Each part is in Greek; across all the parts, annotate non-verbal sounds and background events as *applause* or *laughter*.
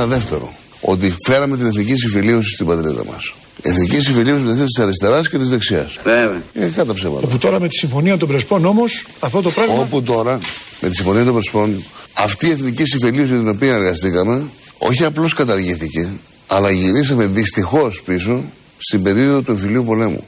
Αλλά πετύχαμε και ένα δεύτερο. Ότι φέραμε την εθνική συμφιλίωση στην πατρίδα μας. Εθνική συμφιλίωση μεταξύ της αριστεράς και της δεξιάς. Βέβαια. Ε, κατά ψέματα. Όπου τώρα με τη συμφωνία των Πρεσπών όμως αυτό το πράγμα. Όπου τώρα με τη συμφωνία των Πρεσπών αυτή η εθνική συμφιλίωση την οποία εργαστήκαμε όχι απλώς καταργήθηκε, αλλά γυρίσαμε δυστυχώς πίσω στην περίοδο του εμφυλίου πολέμου.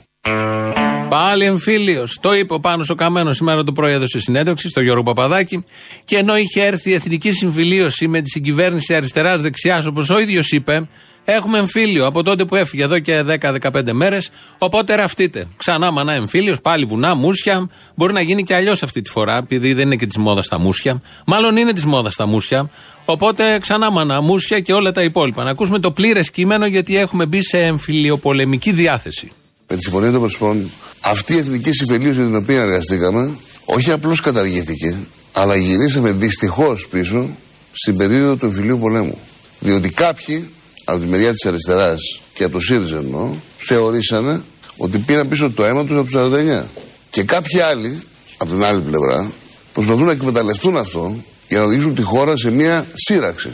Πάλι εμφύλιος. Το είπε ο Πάνος ο Καμένος σήμερα το πρωί έδωσε συνέντευξη στο Γιώργο Παπαδάκη. Και ενώ είχε έρθει η εθνική συμφιλίωση με τη συγκυβέρνηση αριστερά-δεξιά, όπως ο ίδιος είπε, έχουμε εμφύλιο από τότε που έφυγε εδώ και 10-15 μέρες. Οπότε ραφτείτε. Ξανά μανά εμφύλιος, πάλι βουνά, μουσια. Μπορεί να γίνει και αλλιώς αυτή τη φορά, επειδή δεν είναι και της μόδας τα μουσια. Μάλλον είναι της μόδας τα μουσια. Οπότε ξανά μανά, μουσια και όλα τα υπόλοιπα. Να ακούσουμε το πλήρες κείμενο γιατί έχουμε μπει σε εμφυλιοπολεμική διάθεση. Με τη συμφωνία των Πρεσπών αυτή η εθνική συμφιλίωση την οποία εργαστήκαμε όχι απλώς καταργήθηκε, αλλά γυρίσαμε δυστυχώς πίσω στην περίοδο του εμφυλίου πολέμου. Διότι κάποιοι από τη μεριά της αριστεράς και από το ΣΥΡΙΖΑ εννοώ, θεωρήσανε ότι πήραν πίσω το αίμα τους από το 49. Και κάποιοι άλλοι, από την άλλη πλευρά, προσπαθούν να εκμεταλλευτούν αυτό για να οδηγήσουν τη χώρα σε μια σύραξη.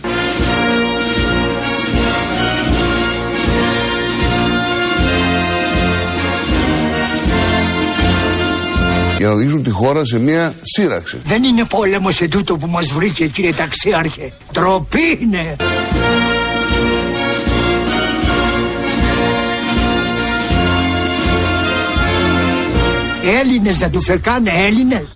Για να οδηγήσουν τη χώρα σε μια σύραξη. Δεν είναι πόλεμος σε τούτο που μας βρήκε κύριε ταξίαρχε. Τροπή είναι. Έλληνες δεν του φεκάνε Έλληνες.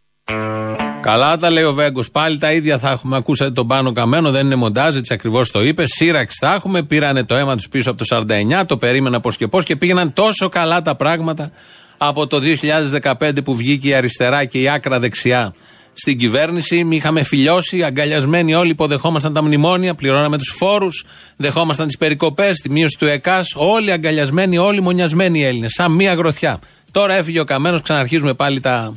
Καλά τα λέει ο Βέγκος. Πάλι τα ίδια θα έχουμε. Ακούσατε τον πάνω καμένο, δεν είναι μοντάζ, έτσι ακριβώς το είπε. Σύραξη θα έχουμε. Πήρανε το αίμα τους πίσω από το 49, το περίμενα πώς και πώς και πήγαιναν τόσο καλά τα πράγματα από το 2015 που βγήκε η αριστερά και η άκρα δεξιά στην κυβέρνηση. Είχαμε φιλιώσει, αγκαλιασμένοι όλοι, υποδεχόμασταν τα μνημόνια, πληρώναμε τους φόρους, δεχόμασταν τις περικοπές, τη μείωση του ΕΚΑΣ. Όλοι αγκαλιασμένοι, όλοι μονιασμένοι Έλληνες. Σαν μία γροθιά. Τώρα έφυγε ο Καμένος, ξαναρχίζουμε πάλι τα,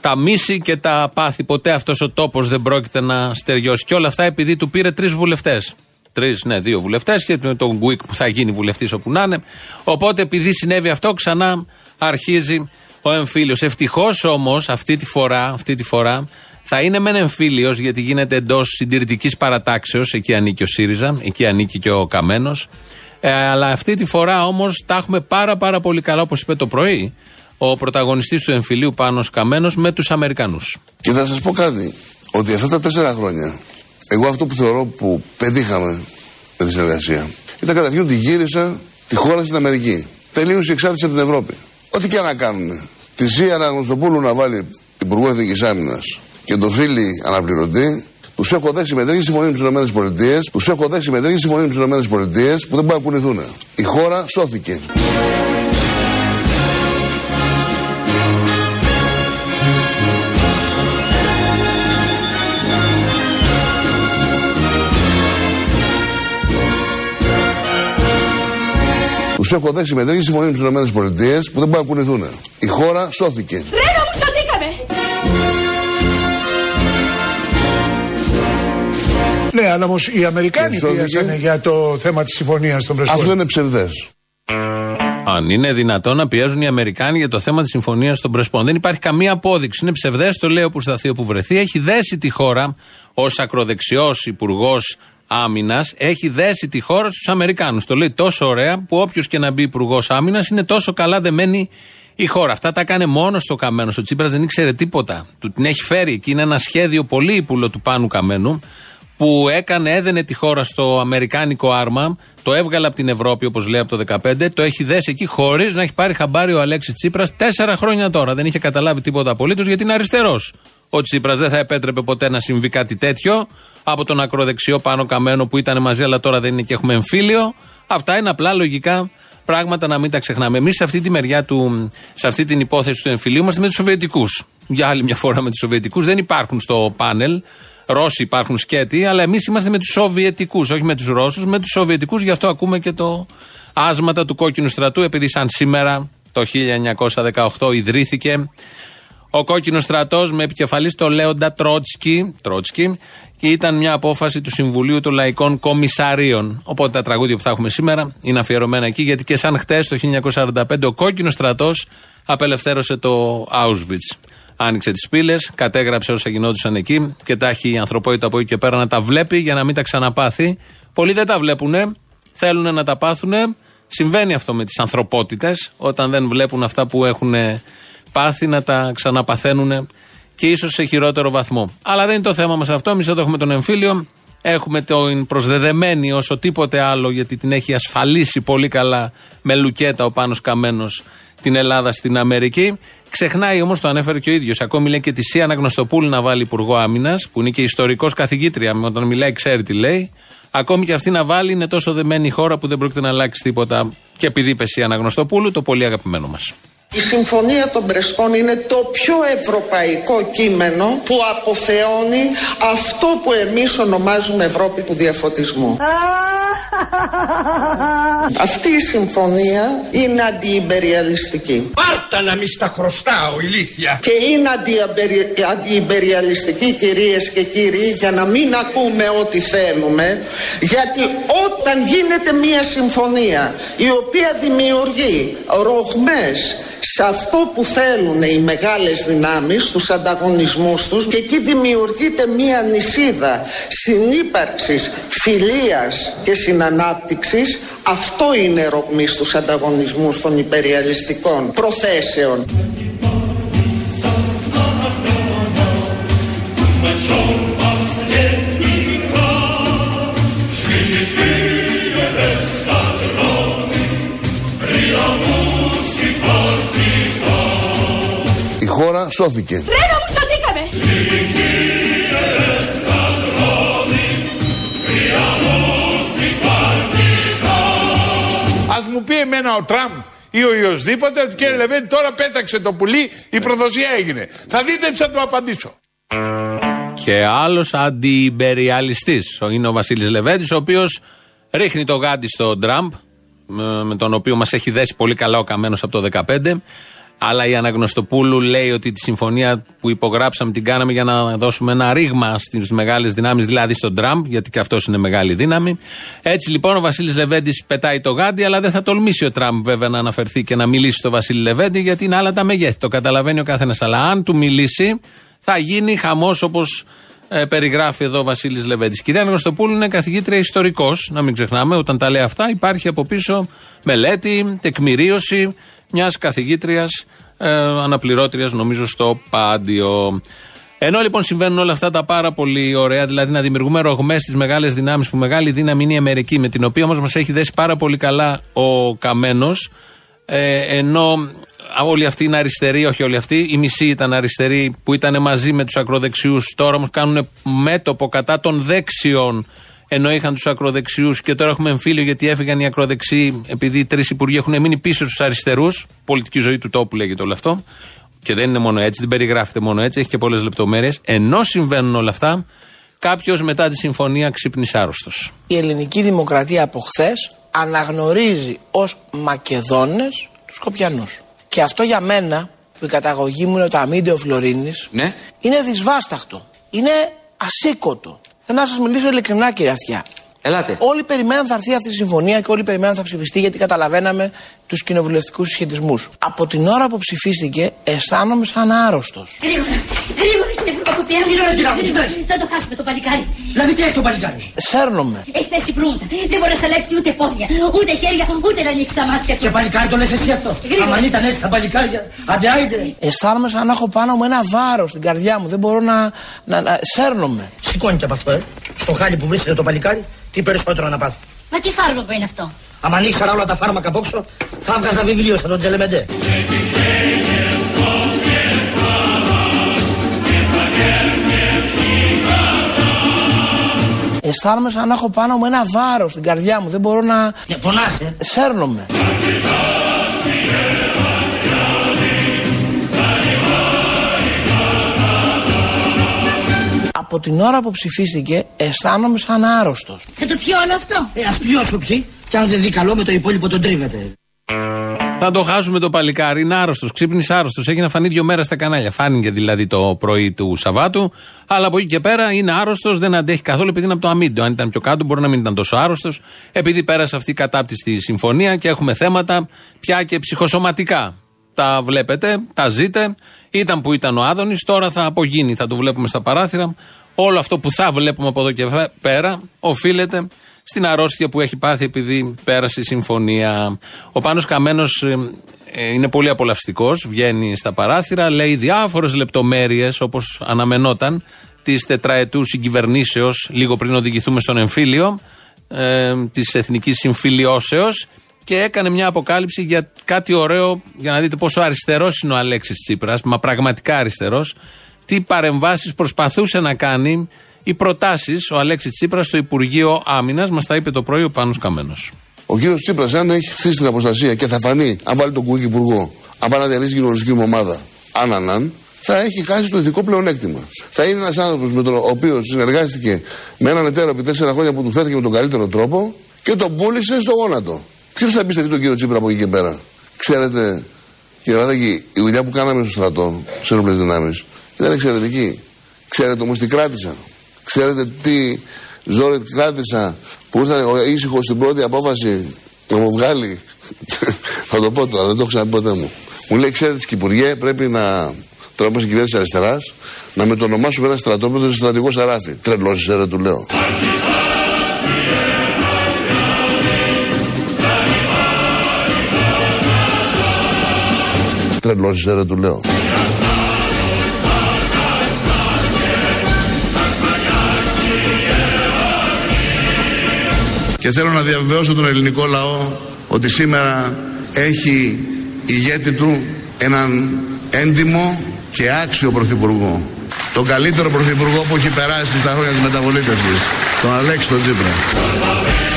τα μίση και τα πάθη. Ποτέ αυτός ο τόπος δεν πρόκειται να στεριώσει. Και όλα αυτά επειδή του πήρε τρεις βουλευτές. Τρεις, ναι, δύο βουλευτές και τον Γκουίκ που θα γίνει βουλευτής όπου να είναι. Οπότε επειδή συνέβη αυτό, ξανά αρχίζει ο εμφύλιος. Ευτυχώς όμως αυτή τη φορά, αυτή τη φορά θα είναι μεν εμφύλιος γιατί γίνεται εντός συντηρητικής παρατάξεως. Εκεί ανήκει ο ΣΥΡΙΖΑ, εκεί ανήκει και ο Καμένος. Ε, αλλά αυτή τη φορά όμως τα έχουμε πάρα πάρα πολύ καλά, όπως είπε το πρωί, ο πρωταγωνιστής του εμφυλίου Πάνος Καμένος με τους Αμερικανούς. Και θα σας πω κάτι, ότι αυτά τα τέσσερα χρόνια, εγώ αυτό που θεωρώ που πετύχαμε με τη συνεργασία, ήταν καταρχήν ότι γύρισα τη χώρα στην Αμερική. Τελείω η εξάρτηση από την Ευρώπη. Ό,τι και να κάνουν. Τη Ζία Αναγνωστοπούλου να βάλει Υπουργό Εθνικής Άμυνας και τον φίλη αναπληρωτή, τους έχω δέσει με τέτοιε συμφωνίε με τις ΗΠΑ, τους έχω δέσει με τέτοιε συμφωνίε με τις ΗΠΑ που δεν μπορούν να κουνηθούν. Η χώρα σώθηκε. Τους έχω δέσει με τέτοιε συμφωνίε με τις ΗΠΑ που δεν μπορούν να κουνηθούν. Η χώρα σώθηκε. Ρένο μου σωθήκαμε! Ναι, αλλά όμως οι Αμερικάνοι Και σώθηκε. πιέσανε για το θέμα της συμφωνίας των Πρεσπών. Αυτό είναι ψευδές. Αν είναι δυνατόν να πιέζουν οι Αμερικάνοι για το θέμα της συμφωνίας των Πρεσπών. Δεν υπάρχει καμία απόδειξη. Είναι ψευδές, το λέω που σταθεί όπου βρεθεί. Έχει δέσει τη χώρα ως ακροδεξιός υπουργός άμυνας, έχει δέσει τη χώρα στους Αμερικάνους. Το λέει τόσο ωραία που όποιος και να μπει υπουργός άμυνας είναι τόσο καλά δεμένη η χώρα. Αυτά τα έκανε μόνος στο Καμένο. Ο Τσίπρας δεν ήξερε τίποτα. Του την έχει φέρει εκεί. Είναι ένα σχέδιο πολύ ύπουλο του Πάνου Καμένου που έκανε, έδαινε τη χώρα στο αμερικάνικο άρμα, το έβγαλε από την Ευρώπη όπως λέει από το 2015, το έχει δέσει εκεί χωρίς να έχει πάρει χαμπάρι ο Αλέξης Τσίπρας τέσσερα χρόνια τώρα. Δεν είχε καταλάβει τίποτα απολύτως γιατί είναι αριστερός. Ο Τσίπρας δεν θα επέτρεπε ποτέ να συμβεί κάτι τέτοιο από τον ακροδεξιό πάνω καμένο που ήταν μαζί, αλλά τώρα δεν είναι και έχουμε εμφύλιο. Αυτά είναι απλά λογικά πράγματα να μην τα ξεχνάμε. Εμείς σε αυτή τη μεριά του, σε αυτή την υπόθεση του εμφυλίου είμαστε με τους Σοβιετικούς. Για άλλη μια φορά με τους Σοβιετικούς. Δεν υπάρχουν στο πάνελ. Ρώσοι υπάρχουν σκέτη, αλλά εμείς είμαστε με τους Σοβιετικούς, όχι με τους Ρώσους, με τους Σοβιετικούς. Γι' αυτό ακούμε και το άσματα του κόκκινου στρατού, επειδή σαν σήμερα το 1918 ιδρύθηκε ο κόκκινος στρατός με επικεφαλής το Λέοντα Τρότσκι, Τρότσκι και ήταν μια απόφαση του Συμβουλίου των Λαϊκών Κομισαρίων. Οπότε τα τραγούδια που θα έχουμε σήμερα είναι αφιερωμένα εκεί, γιατί και σαν χτες το 1945 ο κόκκινος στρατός απελευθέρωσε το Auschwitz. άνοιξε τις πύλες, κατέγραψε όσα γινόντουσαν εκεί και τα έχει η ανθρωπότητα από εκεί και πέρα να τα βλέπει για να μην τα ξαναπάθει. Πολλοί δεν τα βλέπουν, θέλουν να τα πάθουν. Συμβαίνει αυτό με τις ανθρωπότητες, όταν δεν βλέπουν αυτά που έχουν πάθει να τα ξαναπαθαίνουν και ίσως σε χειρότερο βαθμό. Αλλά δεν είναι το θέμα μας αυτό. Εμείς εδώ έχουμε τον εμφύλιο. Έχουμε την προσδεδεμένη όσο τίποτε άλλο, γιατί την έχει ασφαλίσει πολύ καλά με λουκέτα ο Πάνος Καμένος την Ελλάδα στην Αμερική. Ξεχνάει όμως, το ανέφερε και ο ίδιος. Ακόμη λέει και τη Σία Αναγνωστοπούλου να βάλει υπουργό άμυνας, που είναι και ιστορικός καθηγήτρια. Όταν μιλάει, ξέρει τι λέει. Ακόμη και αυτή να βάλει είναι τόσο δεμένη η χώρα που δεν πρόκειται να αλλάξει τίποτα. Και επειδή είπε η Αναγνωστοπούλου, το πολύ αγαπημένο μας. Η Συμφωνία των Πρεσπών είναι το πιο ευρωπαϊκό κείμενο που αποθεώνει αυτό που εμείς ονομάζουμε Ευρώπη του διαφωτισμού. Αυτή η συμφωνία είναι αντιυμπεριαλιστική. Πάρτα να μη στα χρωστάω, ηλίθεια. Και είναι αντιυμπεριαλιστική κυρίες και κύριοι για να μην ακούμε ό,τι θέλουμε γιατί όταν γίνεται μια συμφωνία η οποία δημιουργεί ρογμές σε αυτό που θέλουν οι μεγάλες δυνάμεις, τους ανταγωνισμούς τους και εκεί δημιουργείται μία νησίδα συνύπαρξης, φιλίας και συνανάπτυξης αυτό είναι ρογμή στους ανταγωνισμούς των υπεριαλιστικών προθέσεων. χώρα σώθηκε. Ρένα μου σωθήκαμε! Μου πει εμένα ο Τραμπ ή ο οποιοδήποτε ότι κύριε Λεβέντη τώρα πέταξε το πουλί, η προδοσία έγινε. Θα δείτε τι θα του απαντήσω. Και άλλος αντιμπεριαλιστής είναι ο Βασίλης Λεβέντης, ο οποίος ρίχνει το γάντι στον Τραμπ, με τον οποίο μας έχει δέσει πολύ καλά ο Καμένος από το 2015. Αλλά η Αναγνωστοπούλου λέει ότι τη συμφωνία που υπογράψαμε την κάναμε για να δώσουμε ένα ρήγμα στις μεγάλες δυνάμεις, δηλαδή στον Τραμπ, γιατί και αυτός είναι μεγάλη δύναμη. Έτσι λοιπόν ο Βασίλης Λεβέντης πετάει το γάντι, αλλά δεν θα τολμήσει ο Τραμπ βέβαια να αναφερθεί και να μιλήσει στο Βασίλη Λεβέντη, γιατί είναι άλλα τα μεγέθη. Το καταλαβαίνει ο καθένας. Αλλά αν του μιλήσει, θα γίνει χαμός όπως ε, περιγράφει εδώ ο Βασίλης Λεβέντης. Κυρία Αναγνωστοπούλου είναι καθηγήτρια ιστορικός, να μην ξεχνάμε, όταν τα λέει αυτά υπάρχει από πίσω μελέτη, τεκμηρίωση μιας καθηγήτριας ε, αναπληρώτριας, νομίζω, στο Πάντιο. Ενώ λοιπόν συμβαίνουν όλα αυτά τα πάρα πολύ ωραία, δηλαδή να δημιουργούμε ρογμές στις μεγάλες δυνάμεις, που μεγάλη δύναμη είναι η Αμερική, με την οποία όμως μας έχει δέσει πάρα πολύ καλά ο Καμένος, ε, ενώ όλοι αυτοί είναι αριστεροί, όχι όλοι αυτοί, η μισή ήταν αριστεροί που ήταν μαζί με τους ακροδεξιούς, τώρα όμως κάνουν μέτωπο κατά των δεξιών ενώ είχαν τους ακροδεξιούς και τώρα έχουμε εμφύλιο γιατί έφυγαν οι ακροδεξιοί επειδή οι τρεις υπουργοί έχουν μείνει πίσω στους αριστερούς. Πολιτική ζωή του τόπου λέγεται όλο αυτό. Και δεν είναι μόνο έτσι, δεν περιγράφεται μόνο έτσι, έχει και πολλές λεπτομέρειες. Ενώ συμβαίνουν όλα αυτά, κάποιος μετά τη συμφωνία ξύπνησε άρρωστος. Η ελληνική δημοκρατία από χθες αναγνωρίζει ως Μακεδόνες τους Σκοπιανούς. Και αυτό για μένα, που η καταγωγή μου είναι το αμύντεο Φλωρίνης, ναι. είναι δυσβάσταχτο. Είναι ασήκωτο. Θέλω να σας μιλήσω ειλικρινά, κύριε Αυτιά. Ελάτε. Όλοι περιμέναν θα έρθει αυτή η συμφωνία και όλοι περιμέναν θα ψηφιστεί γιατί καταλαβαίναμε του κοινοβουλευτικού συσχετισμού. Από την ώρα που ψηφίστηκε, αισθάνομαι σαν άρρωστο. Γρήγορα, γρήγορα κύριε Φρουμακοπιά. Θα το χάσουμε το παλικάρι. Δηλαδή τι έχει το παλικάρι. Σέρνομαι. Έχει πέσει προύντα. Δεν μπορεί να σαλέψει ούτε πόδια, ούτε χέρια, ούτε να ανοίξει τα μάτια του. Και παλικάρι το λε εσύ αυτό. Γρήγορα. Αν ήταν έτσι τα παλικάρια. Αντε άιντε. Αισθάνομαι σαν να έχω πάνω μου ένα βάρο στην καρδιά μου. Δεν μπορώ να. να, να σέρνομαι. Σηκώνει και από αυτό, ε. Στο χάλι που βρίσκεται το παλικάρι, τι περισσότερο να πάθει. Μα τι φάρμακο είναι αυτό. Αν ανοίξαρα όλα τα φάρμακα από έξω, θα βγάζα βιβλίο σαν τον Τζελεμεντέ. Αισθάνομαι σαν να έχω πάνω μου ένα βάρος στην καρδιά μου. Δεν μπορώ να. Ναι, πονάς, ε. Σέρνομαι. Από την ώρα που ψηφίστηκε αισθάνομαι σαν άρρωστος. Θα το πιω όλο αυτό. Ε, ας πιω σου πιει, και αν δεν δει καλό με το υπόλοιπο τον τρίβεται. Θα το χάσουμε το παλικάρι. Είναι άρρωστος, ξύπνησε άρρωστος. Έχει να φανεί δύο μέρες στα κανάλια. Φάνηκε δηλαδή το πρωί του Σαββάτου. Αλλά από εκεί και πέρα είναι άρρωστος, δεν αντέχει καθόλου επειδή είναι από το αμύντιο. Αν ήταν πιο κάτω, μπορεί να μην ήταν τόσο άρρωστος. Επειδή πέρασε αυτή η κατάπτυστη συμφωνία και έχουμε θέματα πια και ψυχοσωματικά. Τα βλέπετε, τα ζείτε. Ήταν που ήταν ο Άδωνης, τώρα θα απογίνει, θα το βλέπουμε στα παράθυρα. Όλο αυτό που θα βλέπουμε από εδώ και πέρα οφείλεται στην αρρώστια που έχει πάθει επειδή πέρασε η συμφωνία. Ο Πάνος Καμένος ε, ε, είναι πολύ απολαυστικός, βγαίνει στα παράθυρα, λέει διάφορες λεπτομέρειες όπως αναμενόταν της τετραετού συγκυβερνήσεως λίγο πριν οδηγηθούμε στον εμφύλιο ε, της εθνικής συμφιλιώσεως και έκανε μια αποκάλυψη για κάτι ωραίο για να δείτε πόσο αριστερός είναι ο Αλέξης Τσίπρας, μα πραγματικά αριστερός. Τι παρεμβάσεις προσπαθούσε να κάνει οι προτάσεις ο Αλέξης Τσίπρας στο Υπουργείο Άμυνας, μας τα είπε το πρωί ο Πάνος Καμένος. Ο κύριος Τσίπρας, αν έχει χτίσει την αποστασία και θα φανεί, αν βάλει τον κουκί υπουργό, αν πάει να διαλύσει την κοινωνιστική μου ομάδα, αν, αν, αν, θα έχει χάσει το ηθικό πλεονέκτημα. Θα είναι ένας άνθρωπος με τον οποίο συνεργάστηκε με έναν εταίρο επί τέσσερα χρόνια που του φέρθηκε με τον καλύτερο τρόπο και τον πούλησε στο γόνατο. Ποιος θα εμπιστευτεί τον κύριο Τσίπρα από εκεί και πέρα; Ξέρετε, κύριε Βαδάκη, η δουλειά που κάναμε στο στρατό, στι ένοπλες δυνάμεις, ήταν εξαιρετική. Ξέρετε όμως τι κράτησα. Ξέρετε τι ζόρι κράτησα που ήρθα ήσυχος στην πρώτη απόφαση να μου βγάλει. *laughs* θα το πω τώρα, δεν το έχω ξαναπεί ποτέ μου. Μου λέει, ξέρετε, Υπουργέ, πρέπει να. Τώρα που είσαι της αριστεράς, να με το ονομάσουμε ένα στρατόπεδο στρατηγό Σαράφη. Τρελό είσαι, του λέω. Τρελό είσαι, του λέω. Και θέλω να διαβεβαιώσω τον ελληνικό λαό ότι σήμερα έχει ηγέτη του έναν έντιμο και άξιο πρωθυπουργό. Τον καλύτερο πρωθυπουργό που έχει περάσει στα χρόνια της μεταβολήτευσης. Τον Αλέξη τον Τζίπρα.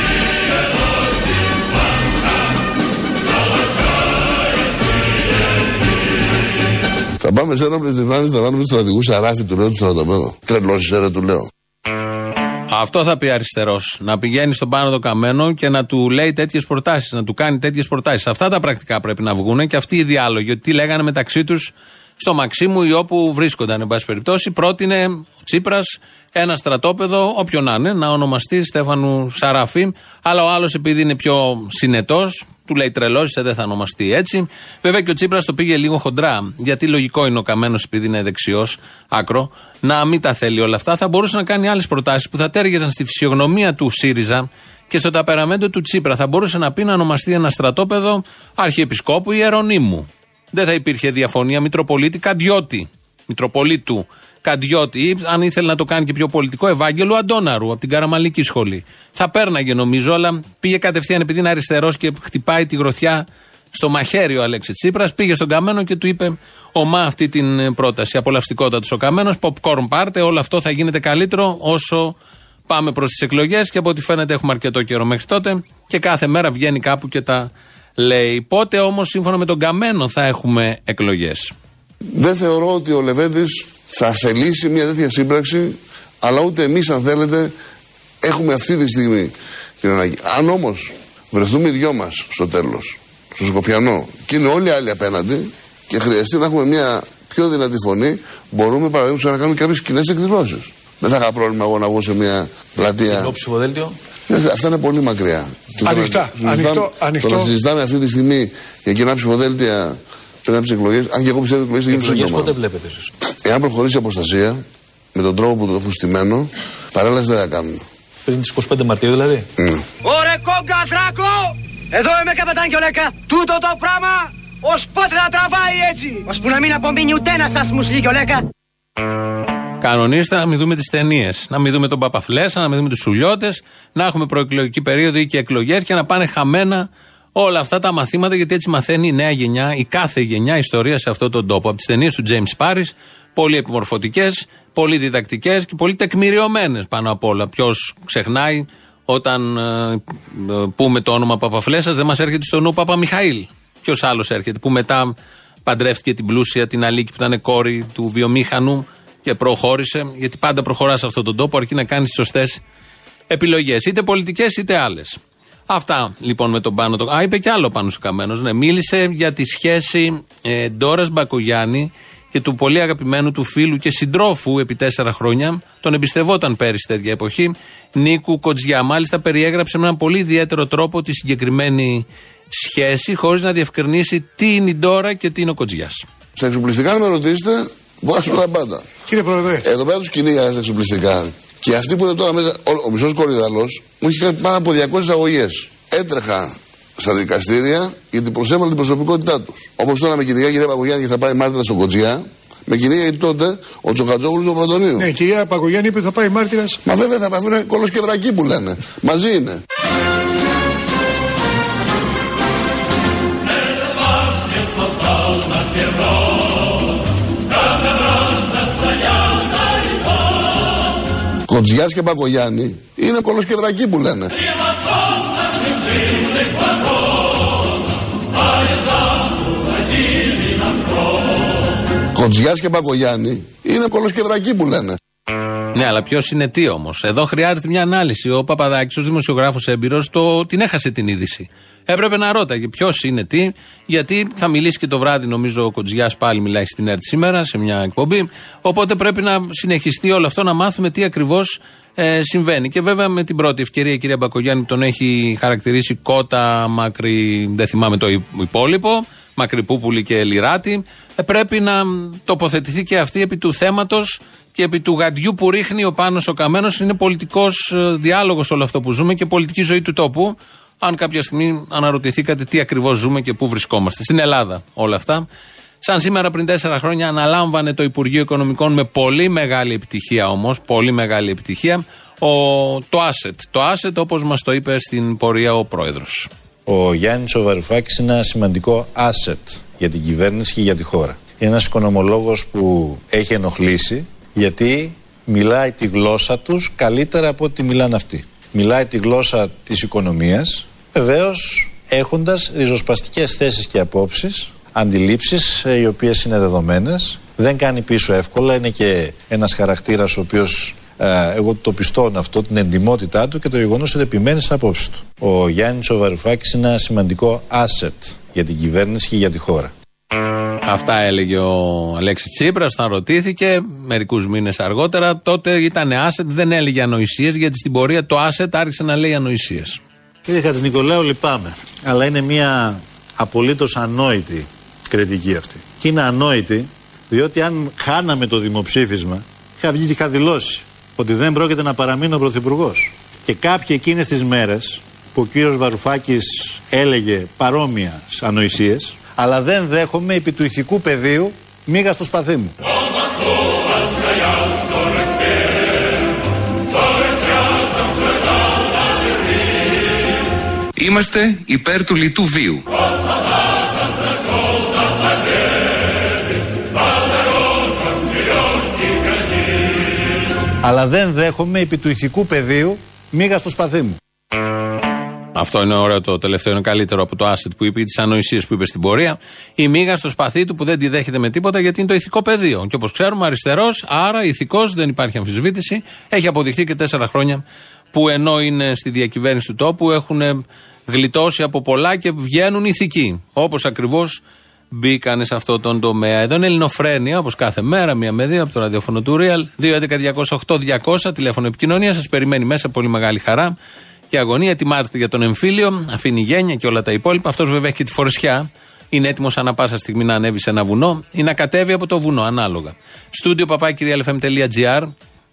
Πάμε σε ένα δυνάμεις, θα βάλουμε στρατηγούς αράφι του λέω τους στρατοπέδου. Τρελός ρε του λέω. Αυτό θα πει αριστερός. Να πηγαίνει στον πάνω το καμένο και να του λέει τέτοιες προτάσεις, να του κάνει τέτοιες προτάσεις. Αυτά τα πρακτικά πρέπει να βγουν και αυτοί οι διάλογοι. Ότι τι λέγανε μεταξύ τους στο Μαξίμου ή όπου βρίσκονταν, εν πάση περιπτώσει. Πρότεινε ο Τσίπρας ένα στρατόπεδο, όποιον να είναι, να ονομαστεί Στέφανου Σαράφη. Αλλά ο άλλος, επειδή είναι πιο συνετός, του λέει τρελό, δεν θα ονομαστεί έτσι. Βέβαια και ο Τσίπρας το πήγε λίγο χοντρά. Γιατί λογικό είναι ο Καμένος, επειδή είναι δεξιός, άκρο, να μην τα θέλει όλα αυτά. Θα μπορούσε να κάνει άλλες προτάσεις που θα τέργεζαν στη φυσιογνωμία του ΣΥΡΙΖΑ και στο ταπεραμέντο του Τσίπρα. Θα μπορούσε να πει να ονομαστεί ένα στρατόπεδο Αρχιεπισκόπου ή Ερονίμου. Δεν θα υπήρχε διαφωνία Μητροπολίτη Καντιώτη. Μητροπολίτου Καντιώτη, ή αν ήθελε να το κάνει και πιο πολιτικό, Ευάγγελο Αντώναρου από την Καραμαλική σχολή. Θα πέρναγε νομίζω, αλλά πήγε κατευθείαν επειδή είναι αριστερός και χτυπάει τη γροθιά στο μαχαίρι ο Αλέξης Τσίπρας. Πήγε στον Καμένο και του είπε: Ομά αυτή την πρόταση. Απολαυστικότατος ο Καμένος, popcorn πάρτε, όλο αυτό θα γίνεται καλύτερο όσο πάμε προς τις εκλογές και από ό,τι φαίνεται έχουμε αρκετό καιρό μέχρι τότε και κάθε μέρα βγαίνει κάπου και τα λέει. Πότε όμως, σύμφωνα με τον Καμένο, θα έχουμε εκλογές. Δεν θεωρώ ότι ο Λεβέντης θα θελήσει μια τέτοια σύμπραξη, αλλά ούτε εμείς, αν θέλετε, έχουμε αυτή τη στιγμή την ανάγκη. Αν όμως βρεθούμε οι δυο μας στο τέλος, στο Σκοπιανό, και είναι όλοι οι άλλοι απέναντι, και χρειαστεί να έχουμε μια πιο δυνατή φωνή, μπορούμε παραδείγματος να κάνουμε κάποιες κοινές εκδηλώσεις. Δεν θα είχα πρόβλημα εγώ να βγω σε μια πλατεία. Το ψηφοδέλτιο. Ε, αυτά είναι πολύ μακριά. Ανοιχτά. Ανοιχτό, ανοιχτό. Το να συζητάμε αυτή τη στιγμή για κοινά ψηφοδέλτια πριν από τι εκλογές, αν και εγώ πιστεύω ότι οι εκλογές πότε βλέπετε εσείς; Εάν προχωρήσει η αποστασία με τον τρόπο που το έχουν στημένο, παρέλαση δεν θα κάνουμε. Πριν τις 25 Μαρτίου δηλαδή; Mm. Ωρε κόγκα δράκο! Εδώ είμαι καπετάν και ολέκα. Τούτο το πράγμα ως πότε θα τραβάει έτσι; Ώσπου να μην απομείνει ούτε ένας σας μουσλί και ολέκα. Κανονίστε να μην δούμε τις ταινίες. Να μην δούμε τον Παπαφλέσσα, να μην δούμε τους Σουλιώτες, να έχουμε προεκλογική περίοδο ή και εκλογές και να πάνε χαμένα όλα αυτά τα μαθήματα, γιατί έτσι μαθαίνει η νέα γενιά, η κάθε γενιά ιστορία σε αυτόν τον τόπο. Από τις ταινίες του James Paris, πολύ επιμορφωτικές, πολύ διδακτικές και πολύ τεκμηριωμένες πάνω απ' όλα. Ποιος ξεχνάει όταν ε, ε, πούμε το όνομα Παπαφλέσσα, δεν μας έρχεται στο νου Παπα Μιχαήλ. Ποιος άλλος έρχεται, που μετά παντρεύτηκε την πλούσια, την Αλίκη που ήταν κόρη του βιομήχανου και προχώρησε, γιατί πάντα προχωρά σε αυτόν τον τόπο, αρκεί να κάνει τι σωστές επιλογές, είτε πολιτικές είτε άλλες. Αυτά λοιπόν με τον πάνω. Το... Α, είπε κι άλλο πάνω στο καμένος. Ναι, μίλησε για τη σχέση ε, Ντόρας Μπακογιάννη και του πολύ αγαπημένου του φίλου και συντρόφου επί τέσσερα χρόνια. Τον εμπιστευόταν πέρυσι τέτοια εποχή. Νίκου Κοτζιά. Μάλιστα περιέγραψε με έναν πολύ ιδιαίτερο τρόπο τη συγκεκριμένη σχέση χωρίς να διευκρινίσει τι είναι η Ντόρα και τι είναι ο Κοτζιάς. Στα εξοπλιστικά, αν με ρωτήσετε, μπορώ να σου πω τα πάντα. Κύριε Πρόεδρε. Εδώ πέρα τους κυνήγα στα εξοπλιστικά. Και αυτοί που είναι τώρα μέσα, ο, ο μισός κορυδαλός μου έχει κάνει πάνω από 200 αγωγές. Έτρεχα στα δικαστήρια γιατί προσέβαλα την προσωπικότητά τους. Όπως τώρα με κυνηγά κυρία Παγκογιάννη και θα πάει μάρτυρα στον Κοτζιά, με κυνηγά γιατί τότε ο Τσοχατζόγλου του Παντονίου. Ναι, η κυρία Παγκογιάννη είπε θα πάει μάρτυρας. Μα βέβαια θα πάει κόλος και βρακή που λένε. Μαζί είναι. Κοντζιάς και Παγκογιάννη είναι κολοσκεδρακοί που λένε. Κοντζιάς και Παγκογιάννη είναι κολοσκεδρακοί που λένε. Ναι, αλλά ποιος είναι τι όμως; Εδώ χρειάζεται μια ανάλυση. Ο Παπαδάκης, ω δημοσιογράφος έμπειρος, την έχασε την είδηση. Έπρεπε να ρώταγε ποιος είναι τι, γιατί θα μιλήσει και το βράδυ, νομίζω, ο Κοντζιά πάλι μιλάει στην ΕΡΤ σήμερα σε μια εκπομπή. Οπότε πρέπει να συνεχιστεί όλο αυτό, να μάθουμε τι ακριβώς ε, συμβαίνει. Και βέβαια με την πρώτη ευκαιρία η κυρία Μπακογιάννη τον έχει χαρακτηρίσει κότα, μακρι, δεν θυμάμαι το υπόλοιπο, μακρυπούπουλη και λιράτη. Ε, πρέπει να τοποθετηθεί και αυτή επί του θέματος και επί του γαντιού που ρίχνει ο Πάνος ο Καμένος είναι πολιτικός ε, διάλογος όλο αυτό που ζούμε και πολιτική ζωή του τόπου. Αν κάποια στιγμή αναρωτηθήκατε τι ακριβώς ζούμε και πού βρισκόμαστε. Στην Ελλάδα όλα αυτά. Σαν σήμερα πριν τέσσερα χρόνια αναλάμβανε το Υπουργείο Οικονομικών με πολύ μεγάλη επιτυχία όμως, πολύ μεγάλη επιτυχία, ο, το asset. Το asset όπως μας το είπε στην πορεία ο πρόεδρος. Ο Γιάννης ο Βαρουφάκης είναι ένα σημαντικό asset για την κυβέρνηση και για τη χώρα. Είναι ένας οικονομολόγος που έχει ενοχλήσει γιατί μιλάει τη γλώσσα τους καλύτερα από ό,τι μιλάνε αυτοί. Μιλάει τη γλώσσα της οικονομίας, βεβαίως έχοντας ριζοσπαστικές θέσεις και απόψεις, αντιλήψεις ε, οι οποίες είναι δεδομένες, δεν κάνει πίσω εύκολα, είναι και ένας χαρακτήρας ο οποίος ε, εγώ το πιστώνω αυτό, την εντιμότητά του και το γεγονός ότι επιμένει στις απόψεις του. Ο Γιάννης ο Βαρουφάκη είναι ένα σημαντικό asset για την κυβέρνηση και για τη χώρα. Αυτά έλεγε ο Αλέξης Τσίπρας, όταν ρωτήθηκε μερικούς μήνες αργότερα. Τότε ήταν asset, δεν έλεγε ανοησίες, γιατί στην πορεία το asset άρχισε να λέει ανοησίες. Κύριε Χατζηνικολάου, λυπάμαι. Αλλά είναι μια απολύτως ανόητη κριτική αυτή. Και είναι ανόητη, διότι αν χάναμε το δημοψήφισμα, είχα βγει και είχα δηλώσει ότι δεν πρόκειται να παραμείνω πρωθυπουργός. Και κάποιοι εκείνες τις μέρες που ο κύριος Βαρουφάκης έλεγε παρόμοια ανοησίες, αλλά δεν δέχομαι επί του ηθικού πεδίου μίγα στο σπαθί μου. Είμαστε υπέρ του λιτού βίου. Αλλά δεν δέχομαι επί του ηθικού πεδίου μίγα στο σπαθί μου. Αυτό είναι ωραίο το τελευταίο, είναι καλύτερο από το asset που είπε ή τις ανοησίες που είπε στην πορεία. Η μίγα στο σπαθί του που δεν τη δέχεται με τίποτα γιατί είναι το ηθικό πεδίο. Και όπως ξέρουμε, αριστερός, άρα ηθικός, δεν υπάρχει αμφισβήτηση. Έχει αποδειχθεί και τέσσερα χρόνια που ενώ είναι στη διακυβέρνηση του τόπου έχουν γλιτώσει από πολλά και βγαίνουν ηθικοί. Όπως ακριβώς μπήκαν σε αυτό τον τομέα. Εδώ είναι Ελληνοφρένια, όπως κάθε μέρα, μία με δύο από το ραδιόφωνο του Real. 2.11.208.200 τηλέφωνο επικοινωνίας. Σας περιμένει μέσα πολύ μεγάλη χαρά και αγωνία. Ετοιμάζεται για τον εμφύλιο, αφήνει γένεια και όλα τα υπόλοιπα. Αυτός βέβαια έχει και τη φορεσιά. Είναι έτοιμος ανά πάσα στιγμή να ανέβει σε ένα βουνό ή να κατέβει από το βουνό, ανάλογα. Στούντιο παπάκυριαλεφm.gr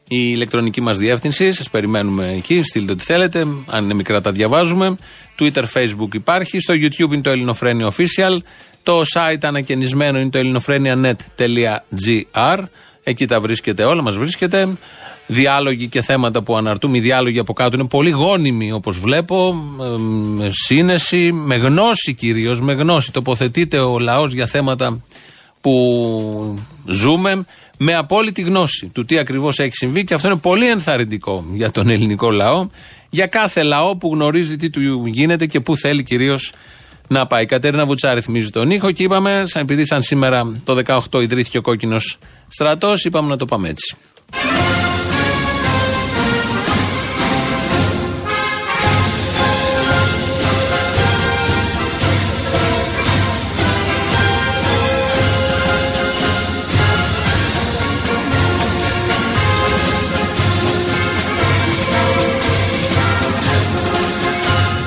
η ηλεκτρονική μας διεύθυνση. Σας περιμένουμε εκεί. Στείλτε ό,τι θέλετε. Αν είναι μικρά, τα διαβάζουμε. Twitter, Facebook υπάρχει. Στο YouTube είναι το Ελληνοφρένιο Official. Το site ανακαινισμένο είναι το ελληνοφρένια.net.gr. Εκεί τα βρίσκεται όλα, μας βρίσκεται. Διάλογοι και θέματα που αναρτούμε. Οι διάλογοι από κάτω είναι πολύ γόνιμοι όπως βλέπω. Με σύνεση, με γνώση κυρίως. Με γνώση. Τοποθετείται ο λαός για θέματα που ζούμε με απόλυτη γνώση του τι ακριβώς έχει συμβεί και αυτό είναι πολύ ενθαρρυντικό για τον ελληνικό λαό, για κάθε λαό που γνωρίζει τι του γίνεται και πού θέλει κυρίως να πάει. Η Κατέρινα Βουτσάρη θυμίζει τον ήχο και είπαμε, σαν επειδή σαν σήμερα το 18 ιδρύθηκε ο κόκκινος στρατός, είπαμε να το πάμε έτσι.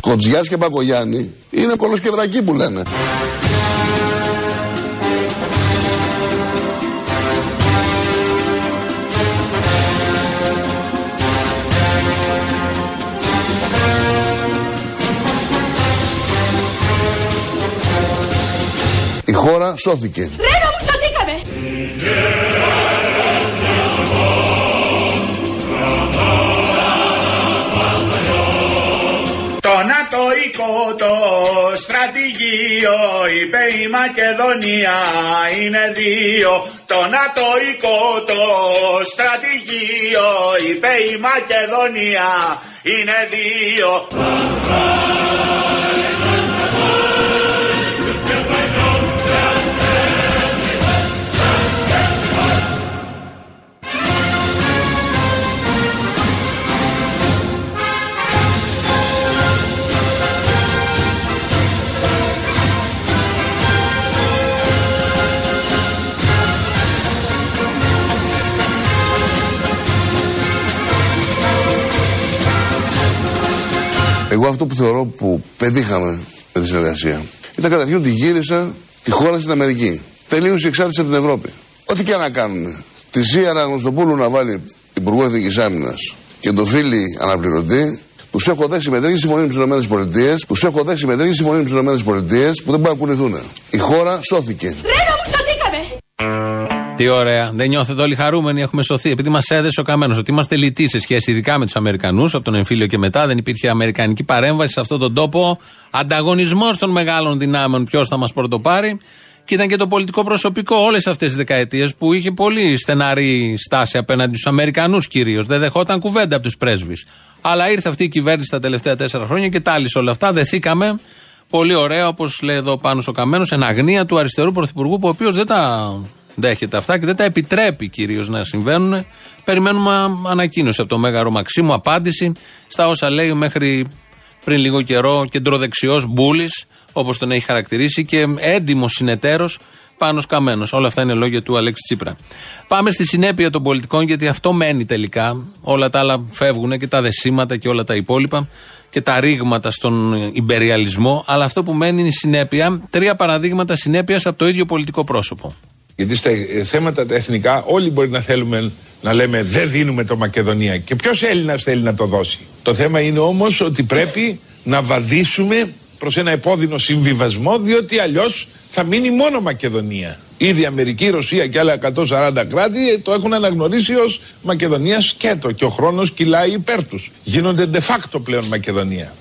Κοτζιάς και Μπακογιάννη είναι κολοσκευδακοί που λένε. Η χώρα σώθηκε. Το στρατηγείο είπε η Μακεδονία. Είναι δύο Το νατοϊκό το στρατηγείο είπε η Μακεδονία. Είναι δύο Εγώ αυτό που θεωρώ που πετύχαμε με τη συνεργασία ήταν καταρχήν ότι γύρισα τη χώρα στην Αμερική. Τελείωσε η εξάρτηση από την Ευρώπη. Ό,τι και να κάνουν. Τη Σίαρα Γνωστοπούλου να βάλει υπουργό Εθνικής Άμυνας και τον φίλη αναπληρωτή, τους έχω δέσει με τέτοιε συμφωνίε με τις ΗΠΑ, τους έχω δέσει με τέτοιε συμφωνίε με τις ΗΠΑ που δεν μπορούν να κουνηθούν. Η χώρα σώθηκε. Ρένα μου σωθήκαμε. Τι ωραία. Δεν νιώθετε όλοι χαρούμενοι, έχουμε σωθεί. Επειδή μας έδεσε ο καμένος ότι είμαστε λυτοί σε σχέση ειδικά με τους Αμερικανούς, από τον εμφύλιο και μετά δεν υπήρχε αμερικανική παρέμβαση σε αυτόν τον τόπο. Ανταγωνισμός των μεγάλων δυνάμεων, ποιος θα μας πρωτοπάρει. Και ήταν και το πολιτικό προσωπικό όλες αυτές τις δεκαετίες που είχε πολύ στεναρή στάση απέναντι στους Αμερικανούς κυρίως. Δεν δεχόταν κουβέντα από τους πρέσβεις. Αλλά ήρθε αυτή η κυβέρνηση τα τελευταία τέσσερα χρόνια και τάλισε όλα αυτά. Δεθήκαμε. Πολύ ωραία, όπως λέει εδώ πάνω ο Καμένος, εν αγνία του αριστερού πρωθυπουργού, που ο οποίος δεν τα δέχεται αυτά και δεν τα επιτρέπει κυρίως να συμβαίνουν. Περιμένουμε ανακοίνωση από το Μέγαρο Μαξίμου, απάντηση στα όσα λέει μέχρι πριν λίγο καιρό κεντροδεξιός Μπούλης, όπως τον έχει χαρακτηρίσει, και έντιμος συνεταίρος πάνω Καμένος. Όλα αυτά είναι λόγια του Αλέξη Τσίπρα. Πάμε στη συνέπεια των πολιτικών, γιατί αυτό μένει τελικά. Όλα τα άλλα φεύγουν και τα δεσίματα και όλα τα υπόλοιπα και τα ρήγματα στον υπεριαλισμό. Αλλά αυτό που μένει είναι η συνέπεια. Τρία παραδείγματα συνέπειας από το ίδιο πολιτικό πρόσωπο. Γιατί στα θέματα τα εθνικά όλοι μπορεί να θέλουμε να λέμε δεν δίνουμε το Μακεδονία. Και ποιος Έλληνας θέλει να το δώσει. Το θέμα είναι όμως ότι πρέπει να βαδίσουμε προς ένα επώδυνο συμβιβασμό, διότι αλλιώς θα μείνει μόνο Μακεδονία. Ήδη Αμερική, Ρωσία και άλλα 140 κράτη το έχουν αναγνωρίσει ως Μακεδονίας σκέτο και ο χρόνος κυλάει υπέρ τους. Γίνονται de facto πλέον Μακεδονία.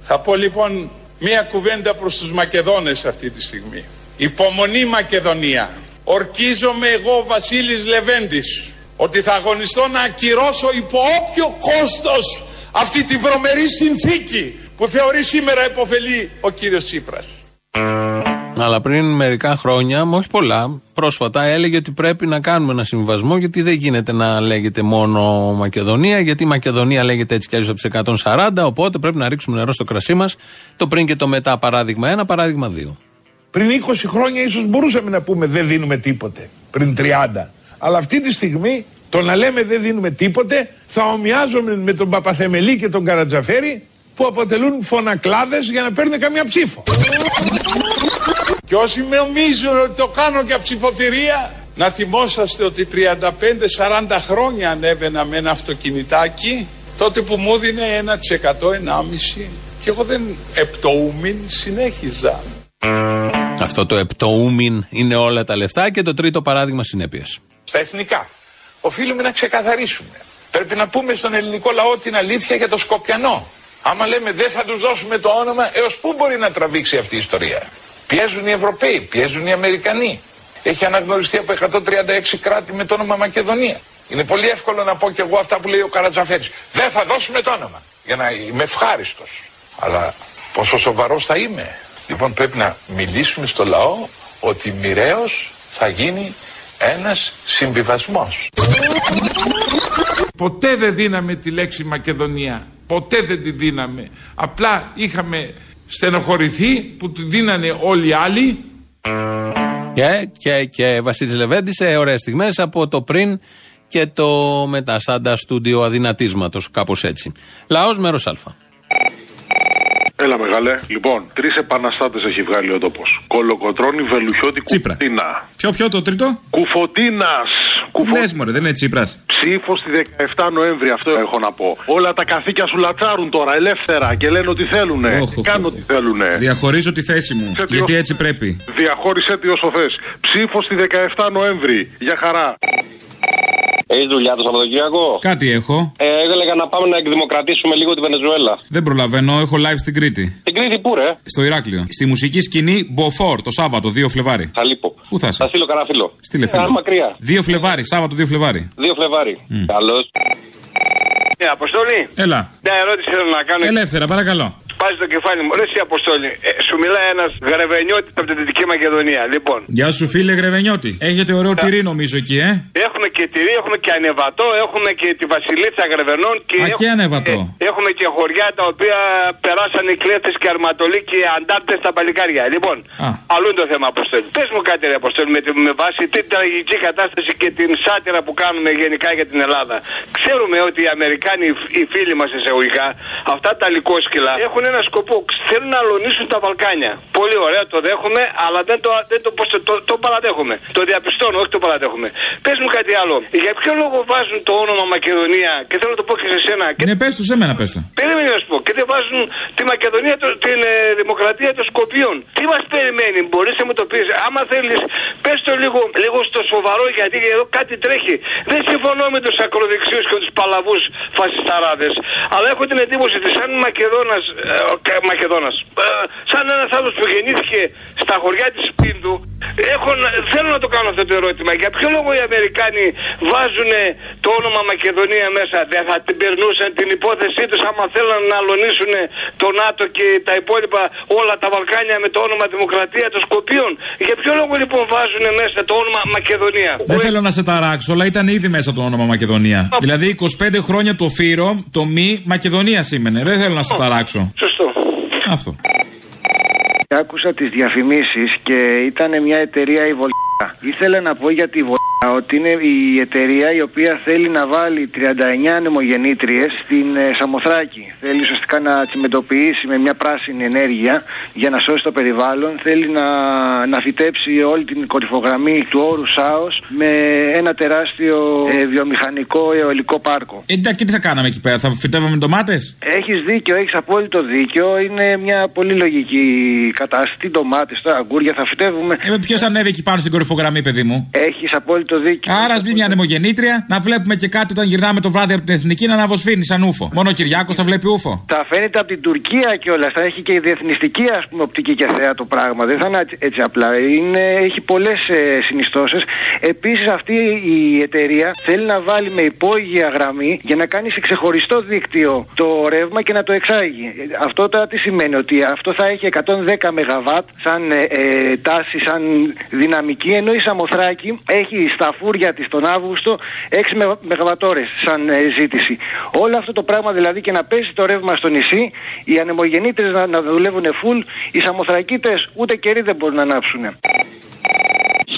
Θα πω λοιπόν μία κουβέντα προς τους Μακεδόνες αυτή τη στιγμή. Υπομονή Μακεδονία. Ορκίζομαι εγώ Βασίλης Λεβέντης ότι θα αγωνιστώ να ακυρώσω υπό όποιο κόστος αυτή τη βρωμερή συνθήκη που θεωρεί σήμερα επωφελή ο κύριος Τσίπρας. Αλλά πριν μερικά χρόνια, μα όχι πολλά, πρόσφατα έλεγε ότι πρέπει να κάνουμε ένα συμβιβασμό γιατί δεν γίνεται να λέγεται μόνο Μακεδονία, γιατί η Μακεδονία λέγεται έτσι κι αλλιώς από τις 140, οπότε πρέπει να ρίξουμε νερό στο κρασί μας. Το πριν και το μετά, παράδειγμα 1, παράδειγμα 2. Πριν 20 χρόνια ίσως μπορούσαμε να πούμε δεν δίνουμε τίποτε. Πριν 30. Αλλά αυτή τη στιγμή το να λέμε δεν δίνουμε τίποτε θα ομοιάζομαι με τον Παπαθεμελή και τον Καρατζαφέρη που αποτελούν φωνακλάδες για να παίρνουν καμία ψήφο. Και όσοι νομίζουν ότι το κάνω για ψηφοθυρία να θυμόσαστε ότι 35-40 χρόνια ανέβαινα με ένα αυτοκινητάκι τότε που μου δίνει 1% 1,5% και εγώ δεν επτοούμην συνέχιζα. Αυτό το επτοούμιν είναι όλα τα λεφτά και το τρίτο παράδειγμα συνέπεια. Στα εθνικά. Οφείλουμε να ξεκαθαρίσουμε. Πρέπει να πούμε στον ελληνικό λαό την αλήθεια για το Σκοπιανό. Άμα λέμε δεν θα τους δώσουμε το όνομα, έως πού μπορεί να τραβήξει αυτή η ιστορία; Πιέζουν οι Ευρωπαίοι, πιέζουν οι Αμερικανοί. Έχει αναγνωριστεί από 136 κράτη με το όνομα Μακεδονία. Είναι πολύ εύκολο να πω και εγώ αυτά που λέει ο Καρατζαφέρης. Δεν θα δώσουμε το όνομα. Για να είμαι ευχάριστος. Αλλά πόσο σοβαρός θα είμαι. Λοιπόν πρέπει να μιλήσουμε στο λαό ότι μοιραίως θα γίνει ένας συμβιβασμός. Ποτέ δεν δίναμε τη λέξη Μακεδονία. Ποτέ δεν τη δίναμε. Απλά είχαμε στενοχωρηθεί που τη δίνανε όλοι οι άλλοι. Και, και, και Βασίλης Λεβέντης σε ωραίες στιγμές από το πριν και το μετά, σαν τα στούντιο αδυνατίσματος, κάπως έτσι. Λαός μέρος Α. Έλα μεγάλε. Λοιπόν, τρεις επαναστάτες έχει βγάλει ο τόπος. Κολοκοτρόνη, Βελουχιώτη, Κουφωτίνα. Ποιο, ποιο το τρίτο; Κουφωτίνας! Κουφο... Λες μωρέ, δεν είναι Τσίπρας. Ψήφος στη 17 Νοέμβρη, αυτό έχω να πω. Όλα τα καθήκια σου λατσάρουν τώρα ελεύθερα και λένε ότι θέλουνε. Όχ, Κάνουν ό,τι θέλουνε. Διαχωρίζω τη θέση μου. Σε τι γιατί ως- έτσι πρέπει. Διαχώρισε τι όσο θες. Ψήφος στη 17 Νοέμβρη. Για χαρά. Έχει δουλειά το Σαββατοκύριακο; Κάτι έχω. Ε, έλεγα να πάμε να εκδημοκρατήσουμε λίγο τη Βενεζουέλα. Δεν προλαβαίνω, έχω live στην Κρήτη. Την Κρήτη πού ρε; Στο Ηράκλειο. Στη μουσική σκηνή Μποφόρ το Σάββατο, 2 Φλεβάρι. Θα λείπω. Πού θα Θα είσαι. στείλω κανένα φίλο. Στείλε Ε, φίλο. αν μακριά. 2 Φλεβάρι, Σάββατο 2 Φλεβάρι. 2 Φλεβάρι. Καλώς. Ναι, Αποστολή. Έλα. Μια ερώτηση θέλω να κάνω. Ελεύθερα, παρακαλώ. Πάζει το κεφάλι μου. Ρε εσύ Αποστολή. Ε, σου μιλάει ένας γρεβενιώτης από την Δυτική Μακεδονία. Λοιπόν, Γεια σου φίλε Γρεβενιώτη. Έχετε ωραίο τυρί νομίζω εκεί, ε; έχουμε και τυρί, έχουμε και ανεβατό, έχουμε και τη Βασιλίτσα Γρεβενών και, Α, και έχουμε, ανεβατό. ε, έχουμε και χωριά τα οποία περάσαν οι κλέφτες και αρματολοί και αντάρτες στα παλικάρια. Λοιπόν, Α. αλλού είναι το θέμα Αποστολή. Πες μου κάτι, ρε Αποστολή, με, τη- με βάση την τραγική κατάσταση και την σάτυρα που κάνουμε γενικά για την Ελλάδα. Ξέρουμε ότι οι Αμερικάνοι, οι φίλοι μας εισαγωγικά, αυτά τα λικόσκυλα έχουν ένα σκοπό. Θέλουν να αλωνίσουν τα Βαλκάνια. Πολύ ωραία, το δέχομαι, αλλά δεν το, δεν το, πώς το, το, το παραδέχομαι. Το διαπιστώνω, όχι το παραδέχομαι. Πες μου κάτι άλλο. Για ποιο λόγο βάζουν το όνομα Μακεδονία, και θέλω να το πω και σε σένα, και Ναι, πες το σε μένα, πες το. Περίμενε να σου πω. Και δεν βάζουν τη Μακεδονία, το- την ε, δημοκρατία των Σκοπίων. Τι μας περιμένει, μπορείς να μου το πεις. Άμα θέλεις, πες το λίγο, λίγο στο σοβαρό, γιατί εδώ κάτι τρέχει. Δεν συμφωνώ με τους ακροδεξιούς και τους παλαβούς φασισταράδες. Αλλά έχω την εντύπωση ότι σαν Μακεδόνας, ε, Μακεδόνας, ε, σαν ένας άνθρωπος που γεννήθηκε στα χωριά της Πίντου, έχω, να- θέλω να το κάνω αυτό το ερώτημα. Για ποιο λόγο οι Αμερικάνοι βάζουν το όνομα Μακεδονία μέσα; Δεν θα την περνούσαν την υπόθεσή τους άμα θέλουν να αλωνίσουν το ΝΑΤΟ και τα υπόλοιπα όλα τα Βαλκάνια με το όνομα Δημοκρατία των Σκοπίων; Για ποιο λόγο λοιπόν βάζουν μέσα το όνομα Μακεδονία; Δεν θέλω να σε ταράξω, αλλά ήταν ήδη μέσα το όνομα Μακεδονία. Δηλαδή 25 χρόνια το φύρο, το μη Μακεδονία σήμαινε. Δεν θέλω να σε ταράξω. Σωστό. Αυτό. Άκουσα τις διαφημίσεις και ήταν μια εταιρεία η Βολιά. Ήθελα να πω για τη Βολιά ότι είναι η εταιρεία η οποία θέλει να βάλει 39 ανεμογεννήτριες στην ε, Σαμοθράκη. Θέλει ουσιαστικά να τσιμεντοποιήσει με μια πράσινη ενέργεια για να σώσει το περιβάλλον. Θέλει να, να φυτέψει όλη την κορυφογραμμή του όρου ΣΑΟΣ με ένα τεράστιο ε, βιομηχανικό αιωλικό πάρκο. Ε, εντάξει, και τι θα κάναμε εκεί πέρα, θα φυτεύαμε ντομάτες; Έχεις δίκιο, έχεις απόλυτο δίκιο. Είναι μια πολύ λογική κατάσταση. Τι ντομάτες, τώρα αγκούρια θα φυτεύουμε. Ε, Ποιος ανέβει εκεί πάνω στην κορυφογραμμή, παιδί μου. Έχεις απόλυτο δίκιο. Άρα ας μπει μια ανεμογεννήτρια, να βλέπουμε και κάτι όταν γυρνάμε το βράδυ από την εθνική να αναβοσβήνει σαν ούφο. Μόνο ο Κυριάκος θα βλέπει ούφο. Θα φαίνεται από την Τουρκία κιόλα. Θα έχει και η διεθνιστική ας πούμε, οπτική και θέα το πράγμα. Δεν θα είναι έτσι, έτσι απλά. Είναι, έχει πολλές ε, συνιστώσεις. Επίσης, αυτή η εταιρεία θέλει να βάλει με υπόγεια γραμμή για να κάνει σε ξεχωριστό δίκτυο το ρεύμα και να το εξάγει. Ε, Αυτό τώρα τι σημαίνει, ότι αυτό θα έχει 110 ΜΒ σαν ε, ε, τάση, σαν δυναμική, ενώ η Σαμοθράκη έχει στα φούρια της τον Αύγουστο 6 ΜΒ σαν ε, ζήτηση. Όλο αυτό το πράγμα δηλαδή και να πέσει το ρεύμα στο νησί, οι ανεμογεννήτρες να, να δουλεύουν full, οι Σαμοθρακίτες ούτε κερί δεν μπορούν να ανάψουν.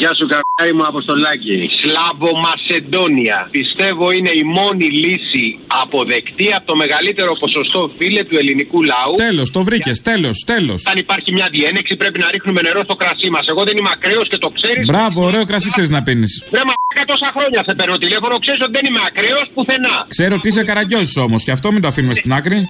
Γεια σου, καγκάρι μου Αποστολάκη. Σλάβο Μασεντόνια. Πιστεύω είναι η μόνη λύση αποδεκτή από το μεγαλύτερο ποσοστό φίλε του ελληνικού λαού. Τέλος, το βρήκες, τέλος, τέλος. Αν υπάρχει μια διένεξη, πρέπει να ρίχνουμε νερό στο κρασί μας. Εγώ δεν είμαι ακραίος και το ξέρεις. Μπράβο, ωραίο κρασί ξέρεις να πίνεις. Βρε μα τόσα χρόνια σε παίρνω τηλέφωνο, ξέρεις ότι δεν είμαι ακραίος πουθενά. Ξέρω ότι είσαι καραγκιόζης όμως και αυτό μην το αφήνουμε στην άκρη.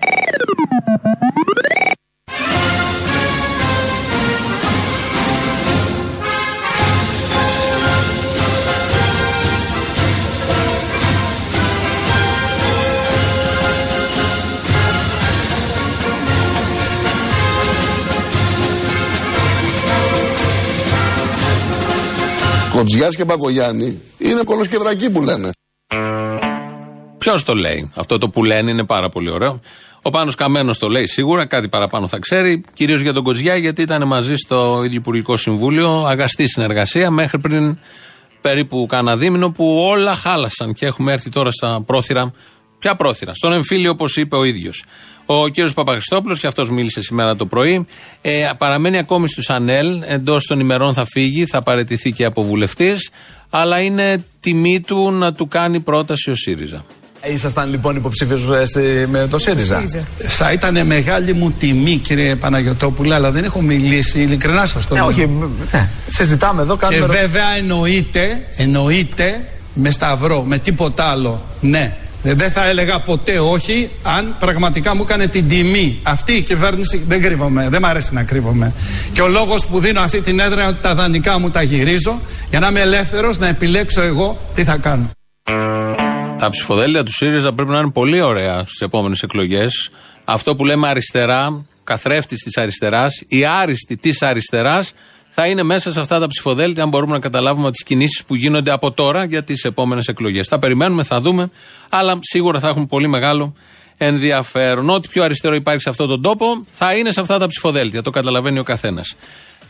Κοτζιά και Μπακογιάννη είναι κολοσκεδρακοί που λένε. Ποιος το λέει; Αυτό το που λένε είναι πάρα πολύ ωραίο. Ο Πάνος Καμένος το λέει σίγουρα, κάτι παραπάνω θα ξέρει. Κυρίως για τον Κοτζιά, γιατί ήταν μαζί στο ίδιο Υπουργικό Συμβούλιο. Αγαστή συνεργασία μέχρι πριν περίπου κάνα δίμηνο που όλα χάλασαν και έχουμε έρθει τώρα στα πρόθυρα. Ποια πρόθυρα, στον εμφύλιο όπως είπε ο ίδιος. Ο κύριος Παπαχριστόπουλος, και αυτός μίλησε σήμερα το πρωί, ε, παραμένει ακόμη στους ΑΝΕΛ. Εντός των ημερών θα φύγει, θα παραιτηθεί και από βουλευτής. Αλλά είναι τιμή του να του κάνει πρόταση ο ΣΥΡΙΖΑ. Ήσασταν λοιπόν υποψήφιος με το ΣΥΡΙΖΑ; Θα ήταν μεγάλη μου τιμή, κύριε Παναγιοτόπουλα, αλλά δεν έχω μιλήσει ειλικρινά σας το Ναι, λέω. όχι, ναι. συζητάμε εδώ, Και κάνουμε. βέβαια εννοείται, εννοείται με σταυρό, με τίποτα άλλο. Ναι. Ε, Δεν θα έλεγα ποτέ όχι αν πραγματικά μου έκανε την τιμή. Αυτή η κυβέρνηση δεν κρύβομαι, δεν μ' αρέσει να κρύβομαι. Και ο λόγος που δίνω αυτή την έδρα είναι ότι τα δανεικά μου τα γυρίζω για να είμαι ελεύθερος να επιλέξω εγώ τι θα κάνω. Τα ψηφοδέλτια του ΣΥΡΙΖΑ πρέπει να είναι πολύ ωραία στις επόμενες εκλογές. Αυτό που λέμε αριστερά, καθρέφτης της αριστεράς, η άριστη της αριστεράς, θα είναι μέσα σε αυτά τα ψηφοδέλτια, αν μπορούμε να καταλάβουμε τις κινήσεις που γίνονται από τώρα για τις επόμενες εκλογές. Θα περιμένουμε, θα δούμε, αλλά σίγουρα θα έχουν πολύ μεγάλο ενδιαφέρον. Ό,τι πιο αριστερό υπάρχει σε αυτόν τον τόπο θα είναι σε αυτά τα ψηφοδέλτια. Το καταλαβαίνει ο καθένας.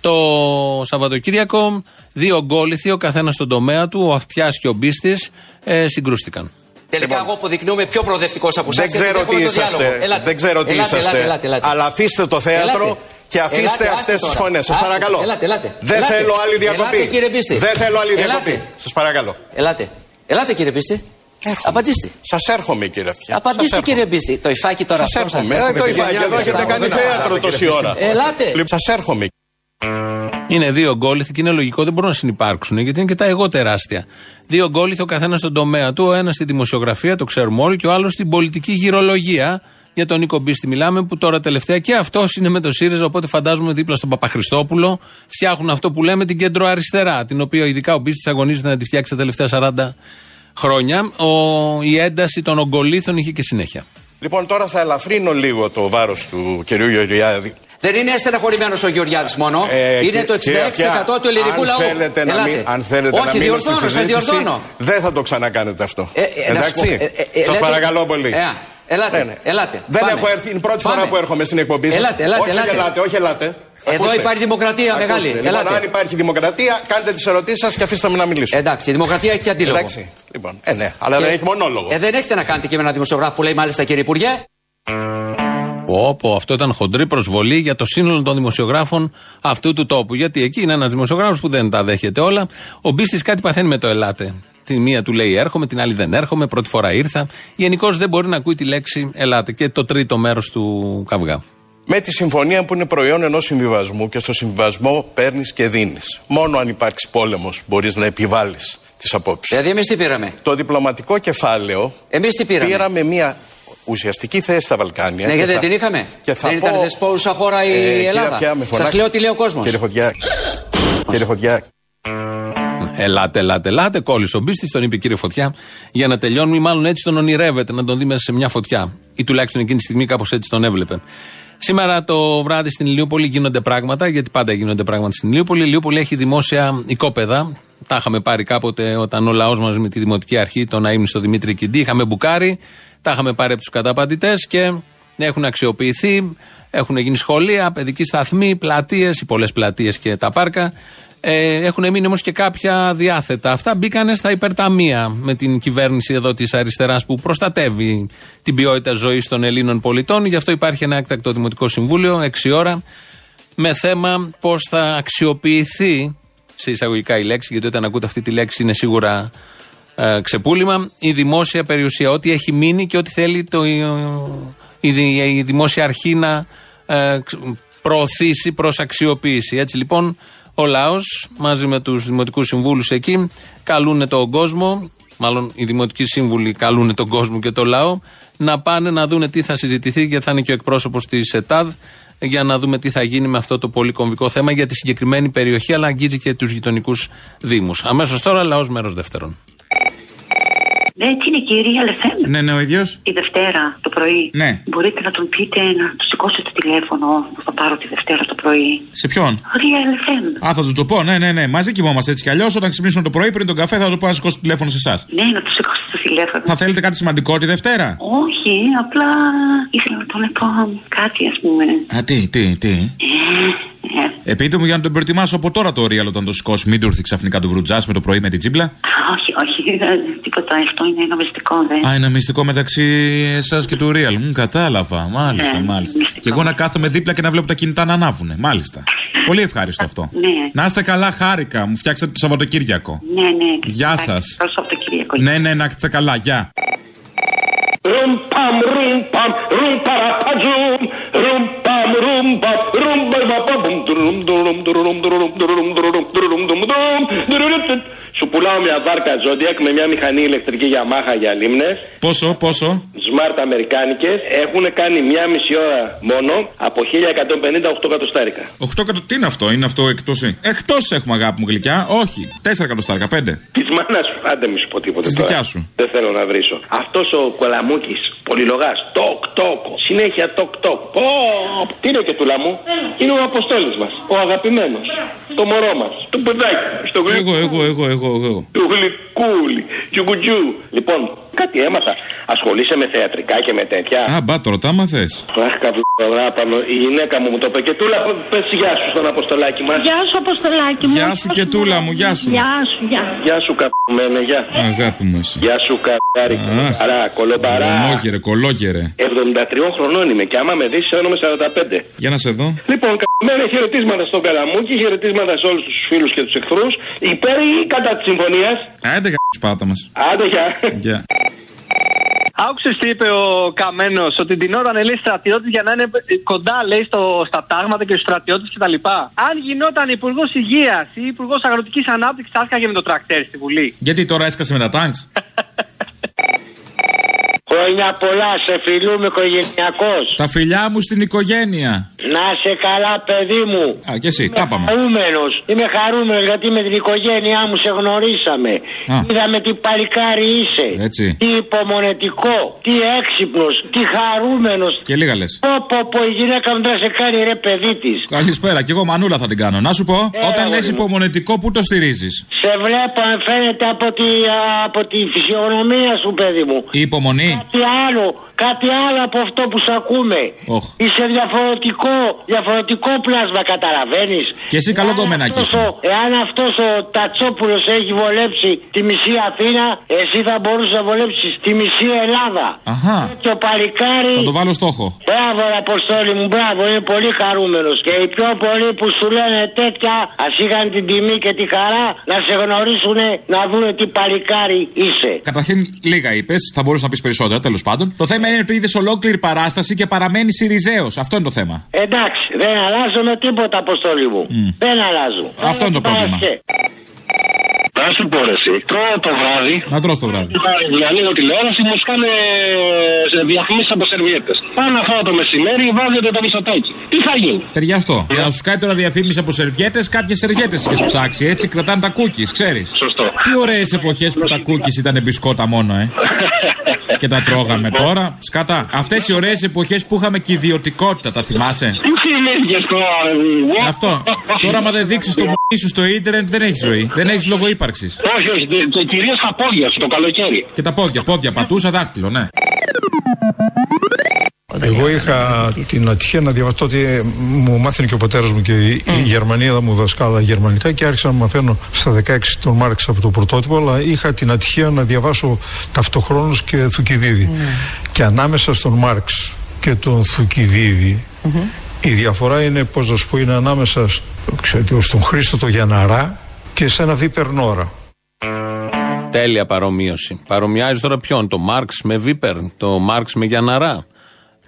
Το Σαββατοκύριακο, δύο γκόλιθοι, ο καθένας στον τομέα του, ο Αυτιάς και ο Μπίστης, ε, συγκρούστηκαν. Τελικά εγώ αποδεικνύομαι πιο προοδευτικός από εσάς. Δεν ξέρω τι είσαστε. Δεν ξέρω τι είσαστε. Αλλά αφήστε το θέατρο και αφήστε αυτές τις φωνές. Σας παρακαλώ. Ελάτε, ελάτε. Δεν Ελάτε. θέλω άλλη διακοπή. Ελάτε, κύριε Μπίστη. Δεν θέλω άλλη Ελάτε. διακοπή. Σας παρακαλώ. Ελάτε. Ελάτε κύριε Μπίστη. Απαντήστε. Σας έρχομαι, κύριε Αυτιά. Απαντήστε κύριε Μπίστη. Το υφάκι τώρα. Σας έρχομαι. Ε, Το υφάκι εδώ έχετε κάνει θέατρο τόση ώρα. Ελάτε. Σας έρχομαι. Είναι δύο γκόλιθοι και είναι λογικό, δεν μπορούν να συνεπάρξουν γιατί είναι και τα εγώ τεράστια. Δύο γκόλιθοι, ο καθένας στον τομέα του, ο ένας στη δημοσιογραφία, το ξέρουμε όλοι, και ο άλλος στην πολιτική γυρολογία. Για τον Νίκο Μπίστη μιλάμε, που τώρα τελευταία και αυτός είναι με το ΣΥΡΙΖΑ. Οπότε φαντάζομαι δίπλα στον Παπαχριστόπουλο φτιάχνουν αυτό που λέμε την κέντρο αριστερά, την οποία ειδικά ο Μπίστης αγωνίζεται να τη φτιάξει τα τελευταία 40 χρόνια. Ο, η ένταση των ογκολήθων είχε και συνέχεια. Λοιπόν, τώρα θα ελαφρύνω λίγο το βάρος του κυρίου Γεωργιάδη. Δεν είναι στεναχωρημένος ο Γεωργιάδης μόνο. Ε, είναι το 66% κύριε Αυτιά, του ελληνικού αν λαού. Θέλετε να Ελάτε. μην, αν θέλετε Όχι, να μείνω διορθώνω, στη σας συζήτηση, διορθώνω. Δεν θα το ξανακάνετε αυτό. Ε, ε, να σου πω, Εντάξει. ε, ε, ε, Σας λέτε- παρακαλώ πολύ. Ε, ελάτε, Ναι, ναι. ελάτε. Δεν Πάμε. έχω έρθει, είναι η πρώτη Πάμε. φορά που έρχομαι στην εκπομπή σας. Ελάτε, ελάτε, όχι, ελάτε. ελάτε, όχι, ελάτε. Εδώ Ακούστε. υπάρχει δημοκρατία Ακούστε. μεγάλη. Λοιπόν, Ελάτε. αν υπάρχει δημοκρατία, κάντε τις ερωτήσεις σας και αφήστε με να μιλήσω. Εντάξει, η δημοκρατία έχει και αντίλογο. Εντάξει. Λοιπόν, ε, ναι, αλλά δεν έχει μονόλογο. Ε, δεν έχετε να κάνετε και με ένα δημοσιογράφο που λέει μάλιστα κύριε Υπουργέ. Όπω αυτό ήταν χοντρή προσβολή για το σύνολο των δημοσιογράφων αυτού του τόπου. Γιατί εκεί είναι ένας δημοσιογράφος που δεν τα δέχεται όλα. Ο Μπίστης κάτι παθαίνει με το ελάτε. Τη μία του λέει έρχομαι, την άλλη δεν έρχομαι, πρώτη φορά ήρθα. Γενικώς δεν μπορεί να ακούει τη λέξη ελάτε. Και το τρίτο μέρος του καυγά. Με τη συμφωνία που είναι προϊόν ενός συμβιβασμού και στο συμβιβασμό παίρνεις και δίνεις. Μόνο αν υπάρξει πόλεμος μπορείς να επιβάλλεις τις απόψεις. Δηλαδή, εμείς τι πήραμε; Το διπλωματικό κεφάλαιο. Εμείς τι πήραμε; Πήραμε μια ουσιαστική θέση στα Βαλκάνια. Ναι, και γιατί θα- δεν την είχαμε; Και θα δεν πω- ήταν δεσπόουσα χώρα η Ε, κύριε Ελλάδα. Αυτιά, με Σας φωνάξετε. λέω τι λέει ο κόσμος. Κύριε Φωτιά. Κύριε Φωτιά. Ελάτε, ελάτε, ελάτε. Κόλλησε ο Μπίστης, τον είπε κύριε Φωτιά, για να τελειώνουμε, ή μάλλον έτσι τον ονειρεύεται, να τον δει μέσα σε μια φωτιά. Ή τουλάχιστον εκείνη τη στιγμή κάπως έτσι τον έβλεπε. Σήμερα το βράδυ στην Ηλιούπολη γίνονται πράγματα, γιατί πάντα γίνονται πράγματα στην Ηλιούπολη. Η Ηλιούπολη έχει δημόσια οικόπεδα. Τα είχαμε πάρει κάποτε όταν ο λαός μαζί με τη Δημοτική Αρχή, τον αείμνηστο Δημήτρη Κιντή, είχαμε μπουκάρει. Τα είχαμε πάρει από τους καταπατητές και έχουν αξιοποιηθεί. Έχουν γίνει σχολεία, παιδικοί σταθμοί, πλατείες, οι πολλές πλατείες και τα πάρκα. Ε, έχουν μείνει όμως και κάποια διάθετα. Αυτά μπήκανε στα υπερταμεία με την κυβέρνηση εδώ της αριστεράς που προστατεύει την ποιότητα ζωής των Ελλήνων πολιτών. Γι' αυτό υπάρχει ένα έκτακτο Δημοτικό Συμβούλιο, 6 ώρα, με θέμα πώς θα αξιοποιηθεί, σε εισαγωγικά η λέξη, γιατί όταν ακούτε αυτή τη λέξη είναι σίγουρα ε, ξεπούλημα, η δημόσια περιουσία. Ό,τι έχει μείνει και ό,τι θέλει το, η, η- η δημόσια αρχή να ε, ξ- προωθήσει προς αξιοποίηση. Έτσι λοιπόν ο λαός μαζί με τους δημοτικούς συμβούλους εκεί καλούν τον κόσμο, μάλλον οι δημοτικοί σύμβουλοι καλούν τον κόσμο και το λαό να πάνε να δούνε τι θα συζητηθεί και θα είναι και ο εκπρόσωπος της ΕΤΑΔ για να δούμε τι θα γίνει με αυτό το πολύ κομβικό θέμα για τη συγκεκριμένη περιοχή, αλλά αγγίζει και τους γειτονικούς Δήμους. Αμέσως τώρα, λαός μέρος δεύτερον. Ναι, τι είναι κύριε LFM. Ναι, ναι, ο ίδιος. Τη Δευτέρα το πρωί. Ναι. Μπορείτε να τον πείτε να του σηκώσετε το τηλέφωνο που θα πάρω τη Δευτέρα το πρωί. Σε ποιον; Real FM. Α, θα του το πω, ναι, ναι, ναι. Μαζί κοιμόμαστε έτσι κι αλλιώς. Όταν ξυπνήσουμε το πρωί πριν τον καφέ, θα το πω να σηκώσει το τηλέφωνο σε εσάς. Ναι, να του σηκώσετε το τηλέφωνο. Θα θέλετε κάτι σημαντικό τη Δευτέρα; Όχι, απλά ήθελα να τον πω κάτι, ας πούμε. Α, τι, τι, τι; Ε, Ε, πείτε μου για να τον προετοιμάσω από τώρα το real όταν το σηκώσει. Μην του έρθει ξαφνικά του βρουτζά με το πρωί με την τσίμπλα. α, όχι, όχι, δεν- τίποτα. Αυτό είναι ένα μυστικό, δεν. Α, ένα μυστικό μεταξύ εσάς και του real. Μου κατάλαβα. Μάλιστα, Ναι, μάλιστα. μυστικό. Και εγώ να κάθομαι δίπλα και να βλέπω τα κινητά να ανάβουνε. Μάλιστα. Πολύ ευχάριστο αυτό. Ναι, Να είστε καλά, χάρηκα. Μου φτιάξατε το Σαββατοκύριακο. ναι, ναι. Γεια σας. Καλό Σαββατοκύριακο. Ναι, ναι, να είστε καλά. Γεια. Rum pam rum pam rum παραπατζουμ rum pam rum pam Σου πουλάω μια βάρκα Zodiac με μια μηχανή ηλεκτρική Yamaha για λίμνες Πόσο, πόσο; Smart αμερικάνικες έχουν κάνει μια μισή ώρα μόνο από 1150 8 εκατοστάρικα. 8 κατω... Τι είναι αυτό, είναι αυτό εκτός. Εκτός έχουμε αγάπη μου γλυκιά. Όχι. 4 εκατοστάρικα, 5. Της μάνας σου, άντε μη σου πω τίποτα. Της τώρα. δικιάς σου. Δεν θέλω να βρίσω. Αυτός ο κολαμούκης, πολυλογάς, τοκ τοκ, συνέχεια τοκ τοκ. Πω, τι είναι και του λαμού. Είναι ο αποστόλης μας, ο αγαπημένος, το μωρό μας, το παιδάκι, στο Εγώ, εγώ, εγώ, εγώ, εγώ. του γλυκούλι, τζουγκουτζού. Λοιπόν, κάτι έμαθα. Ασχολείσαι με θεατρικά και με τέτοια. Α, μπα τώρα, τα μαθες. Αχ, καβλουρά πάνω. Η γυναίκα μου μου το είπε. Και τούλα, πες γεια σου στον Αποστολάκι μας. Γεια σου, Αποστολάκι μου. Γεια σου και τούλα μου, γεια σου. Γεια σου, γεια. Γεια σου, καπημένε, γεια. Αγάπη μου εσύ. Γεια σου, καπάρι. Κολομπαρά, κολομπαρά. Κολόγερε, κολόγερε. 73 χρονών είμαι και άμα με δεις, όνομαι 45. Για να σε δω. Λοιπόν, καπημένε χαιρετίσματα στον Καλαμούκι, χαιρετίσματα σε όλους τους φίλους και τους εχθρούς. Υπέρ ή κατά της συμφωνίας; Άντε γα πάτα μας. Άντε, γεια. Γεια. Άκουσες τι είπε ο Καμένος, ότι την ώρα λέει στρατιώτης για να είναι κοντά λέει στο, στα τάγματα και στους στρατιώτες κτλ. Αν γινόταν υπουργός υγείας ή υπουργός αγροτικής ανάπτυξης, θα έσκαγε με το τρακτέρ στη Βουλή. Γιατί τώρα έσκασε με τα τάγκς; Χρόνια πολλά, σε φιλούμε οικογενειακός. Τα φιλιά μου στην οικογένεια. Να σε καλά, παιδί μου. Α, και εσύ, τα πάμε. Χαρούμενος. Είμαι χαρούμενος γιατί με την οικογένειά μου σε γνωρίσαμε. Α. Είδαμε τι παλικάρι είσαι. Έτσι. Τι υπομονετικό, τι έξυπνος, τι χαρούμενος. Και λίγα λες. Πω, πω, πω, η γυναίκα μου δεν σε κάνει ρε παιδί της. Καλησπέρα, κι εγώ μανούλα θα την κάνω. Να σου πω, Ε, όταν λες αγόρι μου. υπομονετικό, πού το στηρίζεις; Σε βλέπω, αν φαίνεται από τη, από τη φυσιογνωμία σου, παιδί μου. Η υπομονή. Κάτι άλλο, κάτι άλλο από αυτό που σ' ακούμε. Οχ. Είσαι διαφορετικό, διαφορετικό πλάσμα, καταλαβαίνεις; Και εσύ καλό κομμενάκι είσαι. Εάν αυτός ο Τατσόπουλος έχει βολέψει τη μισή Αθήνα, εσύ θα μπορούσες να βολέψεις τη μισή Ελλάδα. Αχά. Και ο παλικάρι. Θα το βάλω στόχο. Μπράβο, ρε Αποστόλη μου, μπράβο, είναι πολύ χαρούμενος. Και οι πιο πολλοί που σου λένε τέτοια, ας είχαν την τιμή και τη χαρά να σε γνωρίσουν, να δουν τι παλικάρι είσαι. Καταρχήν, λίγα είπες, θα μπορούσα να πεις περισσότερα, τέλος πάντων. Το θέμα είναι ότι είδε ολόκληρη παράσταση και παραμένει Σιριζέος. Αυτό είναι το θέμα. Εντάξει, δεν αλλάζω με τίποτα, Αποστόλη μου. Δεν αλλάζω. Αυτό είναι το πρόβλημα. Να σου πω ρε, εσύ, τρώω το βράδυ. Να τρως το βράδυ. Ανοίγω τηλεόραση, μου σκάνε διαφημίσεις από σερβιέτες. Πάνω αυτό το μεσημέρι βάζετε το μισοτάκι. Τι θα γίνει; Ταιριαστό. Για να σου κάνει τώρα διαφήμιση από σερβιέτες, κάποιες σερβιέτες είχες ψάξει. Έτσι κρατάνε τα κούκκι, ξέρεις. Σωστό. Τι ωραίες εποχές που τα κούκκι ήταν μπισκότα μόνο, ε. *laughs* και τα τρώγαμε τώρα. Σκατά. Αυτές οι ωραίες εποχές που είχαμε και ιδιωτικότητα, τα θυμάσαι; Τι θυμήθηκες τώρα, ε, Αυτό. Τώρα, άμα δεν δείξεις το μουσική σου στο ίντερνετ, δεν έχεις ζωή. Δεν έχεις λόγο ύπαρξη. Όχι, όχι, δε- και κυρίως τα πόδια σου το καλοκαίρι. Και τα πόδια, πόδια, πατούσα δάχτυλο, ναι. Εγώ είχα την ατυχία να διαβάσω τότε, μου μάθαινε και ο πατέρας μου και η, η Γερμανίδα μου δασκάλα γερμανικά και άρχισα να μαθαίνω στα 16 τον Μάρξ από το πρωτότυπο, αλλά είχα την ατυχία να διαβάσω ταυτοχρόνως και Θουκυδίδη. Και ανάμεσα στον Μάρξ και τον Θουκυδίδη η διαφορά είναι, πώς να σου πω, είναι ανάμεσα στο, ξέρετε, στον Χρήστο το Γιαναρά και σε ένα Βίπερ Νόρα. Τέλεια παρομοίωση. Παρομοιάζει τώρα ποιον, το Μάρξ με Βίπερ, το Μάρξ με Γιαναρά,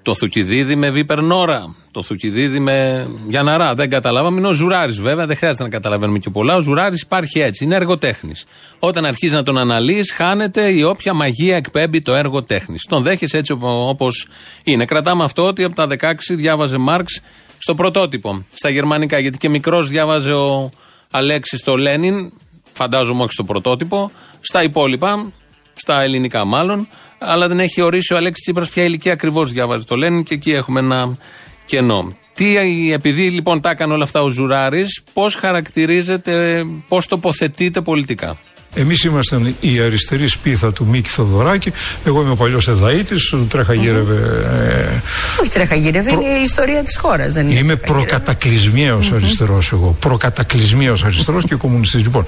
το Θουκυδίδη με Βίπερ Νόρα, το Θουκυδίδη με Γιαναρά. Δεν καταλάβαμε. Είναι ο Ζουράρης βέβαια, δεν χρειάζεται να καταλαβαίνουμε και πολλά. Ο Ζουράρης υπάρχει έτσι, είναι εργοτέχνης. Όταν αρχίζει να τον αναλύεις, χάνεται η όποια μαγεία εκπέμπει το έργο τέχνη. Τον δέχεσαι έτσι όπως είναι. Κρατάμε αυτό ότι από τα 16 διάβαζε Μάρξ στο πρωτότυπο, στα γερμανικά, γιατί και μικρός διάβαζε ο Αλέξης το Λένιν, φαντάζομαι όχι στο πρωτότυπο, στα υπόλοιπα, στα ελληνικά μάλλον, αλλά δεν έχει ορίσει ο Αλέξης Τσίπρας ποια ηλικία ακριβώς διάβαζε το Λένιν και εκεί έχουμε ένα κενό. Τι, επειδή λοιπόν τα έκανε όλα αυτά ο Ζουράρης, πώς χαρακτηρίζεται, πώς τοποθετείται πολιτικά; Εμείς ήμασταν η αριστερή σπίθα του Μίκη Θοδωράκη. Εγώ είμαι ο παλιός Εδαήτη, τρέχα γύρευε. Ε, Όχι τρέχα γύρευε, είναι η ιστορία της χώρας. Δεν είναι Είμαι προκατακλυσμιαίο αριστερός εγώ. Προκατακλυσμιαίο αριστερός και κομμουνιστής. Λοιπόν,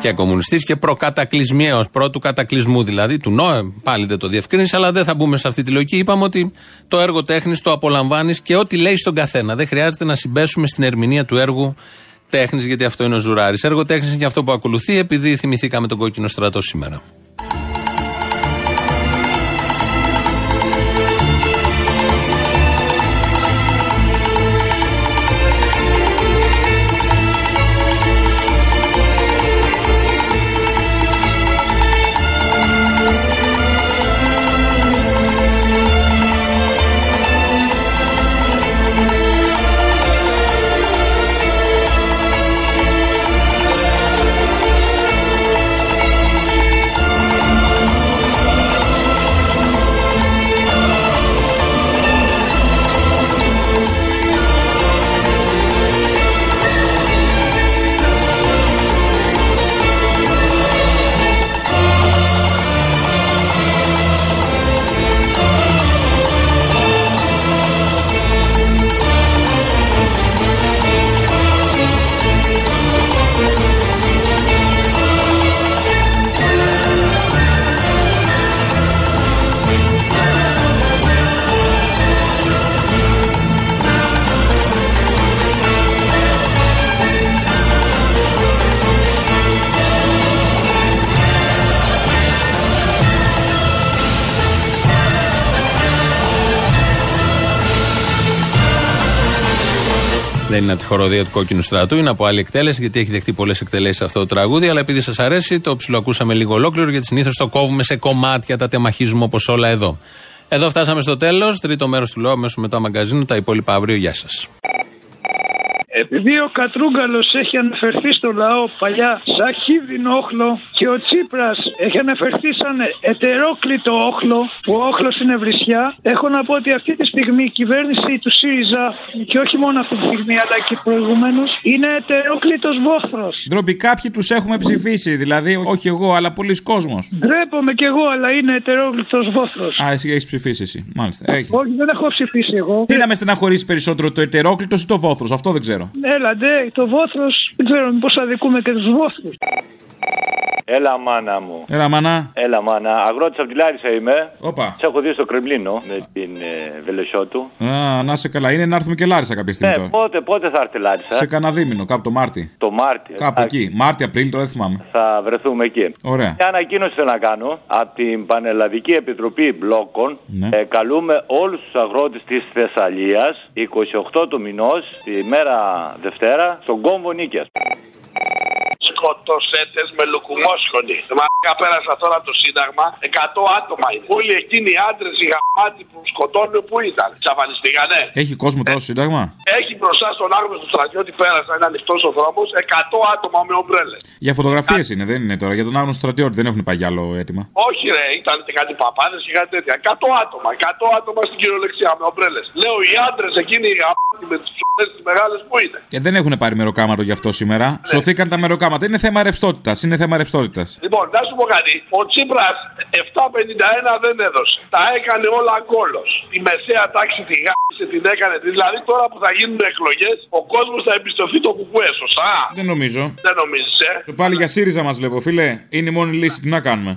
Και κομμουνιστής και προκατακλυσμιαίο, πρώτου κατακλυσμού δηλαδή, του ΝΟΕ. Πάλι δεν το διευκρίνησε, αλλά δεν θα μπούμε σε αυτή τη λογική. Είπαμε ότι το έργο τέχνης το απολαμβάνεις και ό,τι λέει στον καθένα. Δεν χρειάζεται να συμπέσουμε στην ερμηνεία του έργου τέχνης, γιατί αυτό είναι ο Ζουράρης. Έργο τέχνης είναι και αυτό που ακολουθεί, επειδή θυμηθήκαμε τον κόκκινο στρατό σήμερα. Δεν είναι από τη χοροδία του κόκκινου στρατού, είναι από άλλη εκτέλεση, γιατί έχει δεχτεί πολλές εκτελέσεις αυτό το τραγούδι. Αλλά επειδή σας αρέσει, το ψιλοακούσαμε λίγο ολόκληρο, γιατί συνήθως το κόβουμε σε κομμάτια, τα τεμαχίζουμε όπως όλα εδώ. Εδώ φτάσαμε στο τέλος. Τρίτο μέρος του λόγου, αμέσως μετά μαγκαζίνου. Τα υπόλοιπα αύριο. Γεια σας. Επειδή ο Κατρούγκαλος έχει αναφερθεί στο λαό παλιά σαν χίδινο όχλο και ο Τσίπρας έχει αναφερθεί σαν ετερόκλητο όχλο, που ο όχλος είναι βρισιά, έχω να πω ότι αυτή τη στιγμή η κυβέρνηση του ΣΥΡΙΖΑ και όχι μόνο αυτή τη στιγμή αλλά και προηγουμένως είναι ετερόκλητος βόθρος. Ντροπή, κάποιοι τους έχουμε ψηφίσει, δηλαδή όχι εγώ, αλλά πολλοί κόσμος. Ντρέπομαι κι εγώ, αλλά είναι ετερόκλητος βόθρος. Α, εσύ έχεις ψηφίσει εσύ. Μάλιστα. Έχει. Όχι, δεν έχω ψηφίσει εγώ. Τι να με στεναχωρήσει περισσότερο, το ετερόκλητο ή το βόθρος, αυτό δεν ξέρω. Έλα, ντε, το βόθρος, δεν ξέρω μήπως αδικούμε και τους βόθρους. Έλα, μάνα μου. Έλα, μάνα. Έλα, μάνα. Αγρότης από τη Λάρισα είμαι. Όπα. Σε έχω δει στο Κρεμλίνο με την ε, Βελεσότου. Α, να σε καλά. Είναι να έρθουμε και Λάρισα κάποια στιγμή Ναι, τώρα. πότε, πότε θα έρθει Λάρισα; Σε κανένα δίμηνο, κάπου το Μάρτι. Το Μάρτιο. Κάπου Εντάξει, εκεί. Μάρτι, Απρίλιο, τώρα δεν θυμάμαι. Θα βρεθούμε εκεί. Ωραία. Μια ανακοίνωση θέλω να κάνω από την Πανελλαδική Επιτροπή Μπλόκων. Ναι. Ε, καλούμε όλους τους αγρότες της Θεσσαλίας 28 του μηνός, τη μέρα Δευτέρα, στον κόμβο Νίκαιας. Σκοτωσέτε με λουκουμόσχονη. Μαλάκα πέρασα τώρα το Σύνταγμα, 100 άτομα. Όλοι εκείνοι οι άντρες οι γαμάτοι που σκοτώνουν, πού ήταν. Ξαφανιστήκανε. Έχει κόσμο τώρα στο Σύνταγμα; Έχει μπροστά στον άγνωστο στρατιώτη πέρασα, είναι ανοιχτός ο δρόμος, 100 άτομα με ομπρέλες. Για φωτογραφίες είναι, δεν είναι τώρα. Για τον άγνωστο στρατιώτη δεν έχουν πάει για άλλο αίτημα. Όχι ρε, ήταν και κάτι παπάδες και κάτι τέτοια. 100 άτομα, 100 άτομα στην κυριολεξία με ομπρέλες. Λέω οι άντρες εκείνοι οι γαμάτοι με τις ψωμές τις μεγάλες που είναι; Ε, δεν έχουν πάρει μεροκάματο γι' αυτό σήμερα. Σωθήκαν τα μεροκάματα. Είναι θέμα ρευστότητας. Είναι θέμα ρευστότητας. Λοιπόν, να σου πω κάτι. Ο Τσίπρας 751 δεν έδωσε. Τα έκανε όλα κόλο. Η μεσαία τάξη τη γάμισε, την έκανε. Δηλαδή τώρα που θα γίνουν εκλογές, ο κόσμος θα εμπιστευτεί το κουκουέ, σωστά. Δεν νομίζω. Δεν νομίζεις, ε; Το πάλι για ΣΥΡΙΖΑ μας βλέπω, φίλε. Είναι η μόνη λύση. Τι να κάνουμε;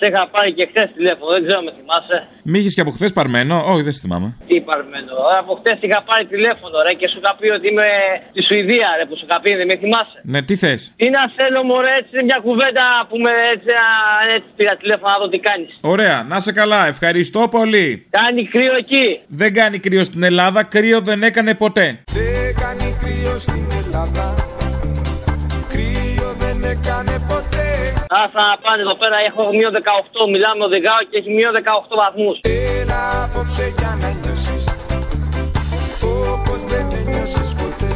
Σε είχα πάρει και χθες τηλέφωνο, δεν ξέρω με θυμάσαι. Μη είχε και από χθες παρμένο. Όχι, δεν σε θυμάμαι. Τι παρμένο. Από χθες είχα πάρει τηλέφωνο, ρε, και σου είχα πει ότι είμαι στη Σουηδία, ρε, που σου είχα πει, δεν με θυμάσαι. Ναι, τι θες; Τι να θέλω, μωρέ, έτσι μια κουβέντα που με έτσι, α, έτσι πήρα τηλέφωνο να δω τι κάνεις. Ωραία, να σε καλά. Ευχαριστώ πολύ. Κάνει κρύο εκεί. Δεν κάνει κρύο στην Ελλάδα. Κρύο δεν έκανε ποτέ. Δεν κάνει κρύο στην Ελλάδα Κρύο δεν έκανε ποτέ Άστα να πάνε εδώ πέρα, έχω μείον 18, μιλάμε οδηγάω και έχει μείον 18 βαθμούς. Έλα απόψε για να νιώσεις Όπως δεν νιώσεις ποτέ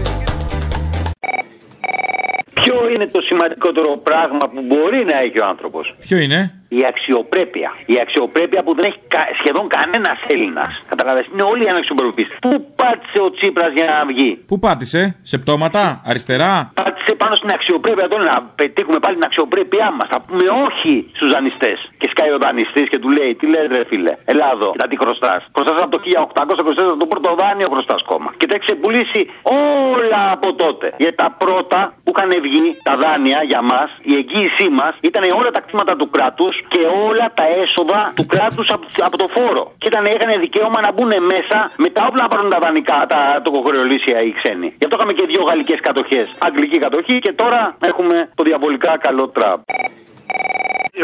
Ποιο είναι το σημαντικότερο πράγμα που μπορεί να έχει ο άνθρωπος; Ποιο είναι; Η αξιοπρέπεια. Η αξιοπρέπεια που δεν έχει κα- σχεδόν κανένας Έλληνας. Καταλαβαίνετε, είναι όλοι αναξιοπρεπείς. Πού πάτησε ο Τσίπρας για να βγει; Πού πάτησε, σε πτώματα, αριστερά; Πάτησε πάνω στην αξιοπρέπεια. Τώρα να πετύχουμε πάλι την αξιοπρέπειά μας. Θα πούμε όχι στους δανειστές. Και σκάει ο δανειστής και του λέει: Τι λες, ρε φίλε, Ελλάδο, κοίτα τι χρωστάς. Χρωστάς από το 1824 το πρώτο δάνειο χρωστάς κόμμα. Και τα έχει ξεπουλήσει όλα από τότε. Γιατί τα πρώτα που είχαν βγει, τα δάνεια για μας, η εγγύησή μας, ήταν όλα τα κτήματα του κράτους και όλα τα έσοδα του κράτους από, από το φόρο. Και ήταν, είχαν δικαίωμα να μπουν μέσα με τα όπλα να πάρουν τα δανεικά, τα τοκοχρεωλήσια οι ξένοι. Γι' αυτό είχαμε και δύο γαλλικές κατοχές. Αγγλική κατοχή και τώρα έχουμε το διαβολικά καλό Τραμπ.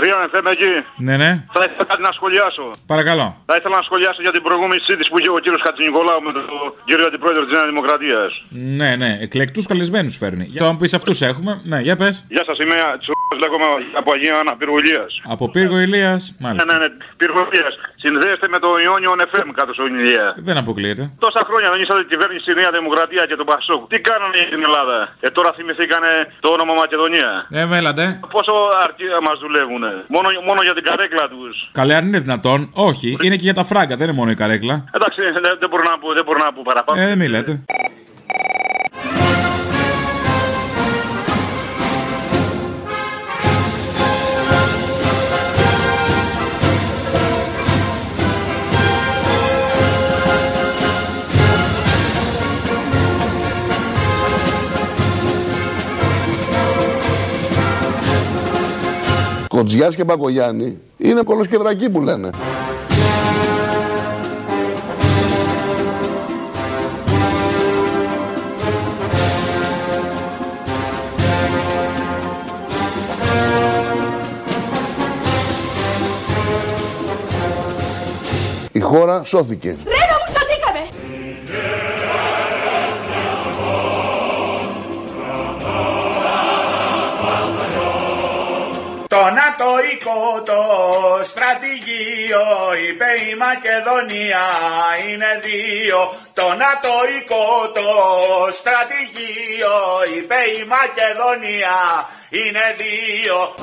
Ριάννη, θέμε εκεί. Ναι, ναι. Θα ήθελα κάτι να σχολιάσω. Παρακαλώ. Θα ήθελα να σχολιάσω για την προηγούμενη συζήτηση που είχε ο κύριος Χατζηνικολάου με τον κύριο Αντιπρόεδρο της Νέας Δημοκρατίας. Ναι, ναι. Εκλεκτούς καλεσμένους φέρνει. Για να μου πεις αυτούς έχουμε. Ναι, για πες. Γεια σας, είμαι Τσουρό, λέγομαι από Αγία Άννα, πύργο Ηλίας. Από πύργο Ηλίας. Ναι, Μάλιστα. ναι, ναι, πύργο Ηλίας. Συνδέεστε με το Ιόνιο FM κάτω στον Ηλία. Δεν αποκλείεται. Τόσα χρόνια δεν είσατε κυβέρνηση στη Νέα Δημοκρατία και τον Πασόκ. Τι κάνανε για την Ελλάδα; Ε, τώρα θυμηθήκανε το όνομα Μακεδονία. Ε, μέλατε. Πόσο αρκεί μας δουλεύουν. Μόνο, μόνο για την καρέκλα τους. Καλέ, αν είναι δυνατόν. Όχι, είναι και για τα φράγκα, δεν είναι μόνο η καρέκλα. Εντάξει, δεν, δεν μπορώ να πω, δεν μπορώ να πω παραπάνω. Ε, δεν μιλάτε. Κοτζιάς και Μπακογιάννη είναι κολοσκεδρακοί που λένε. Η χώρα σώθηκε. Νατοϊκό το στρατηγείο είπε η Μακεδονία είναι δύο. Το νατοϊκό το στρατηγείο είπε η Μακεδονία είναι δύο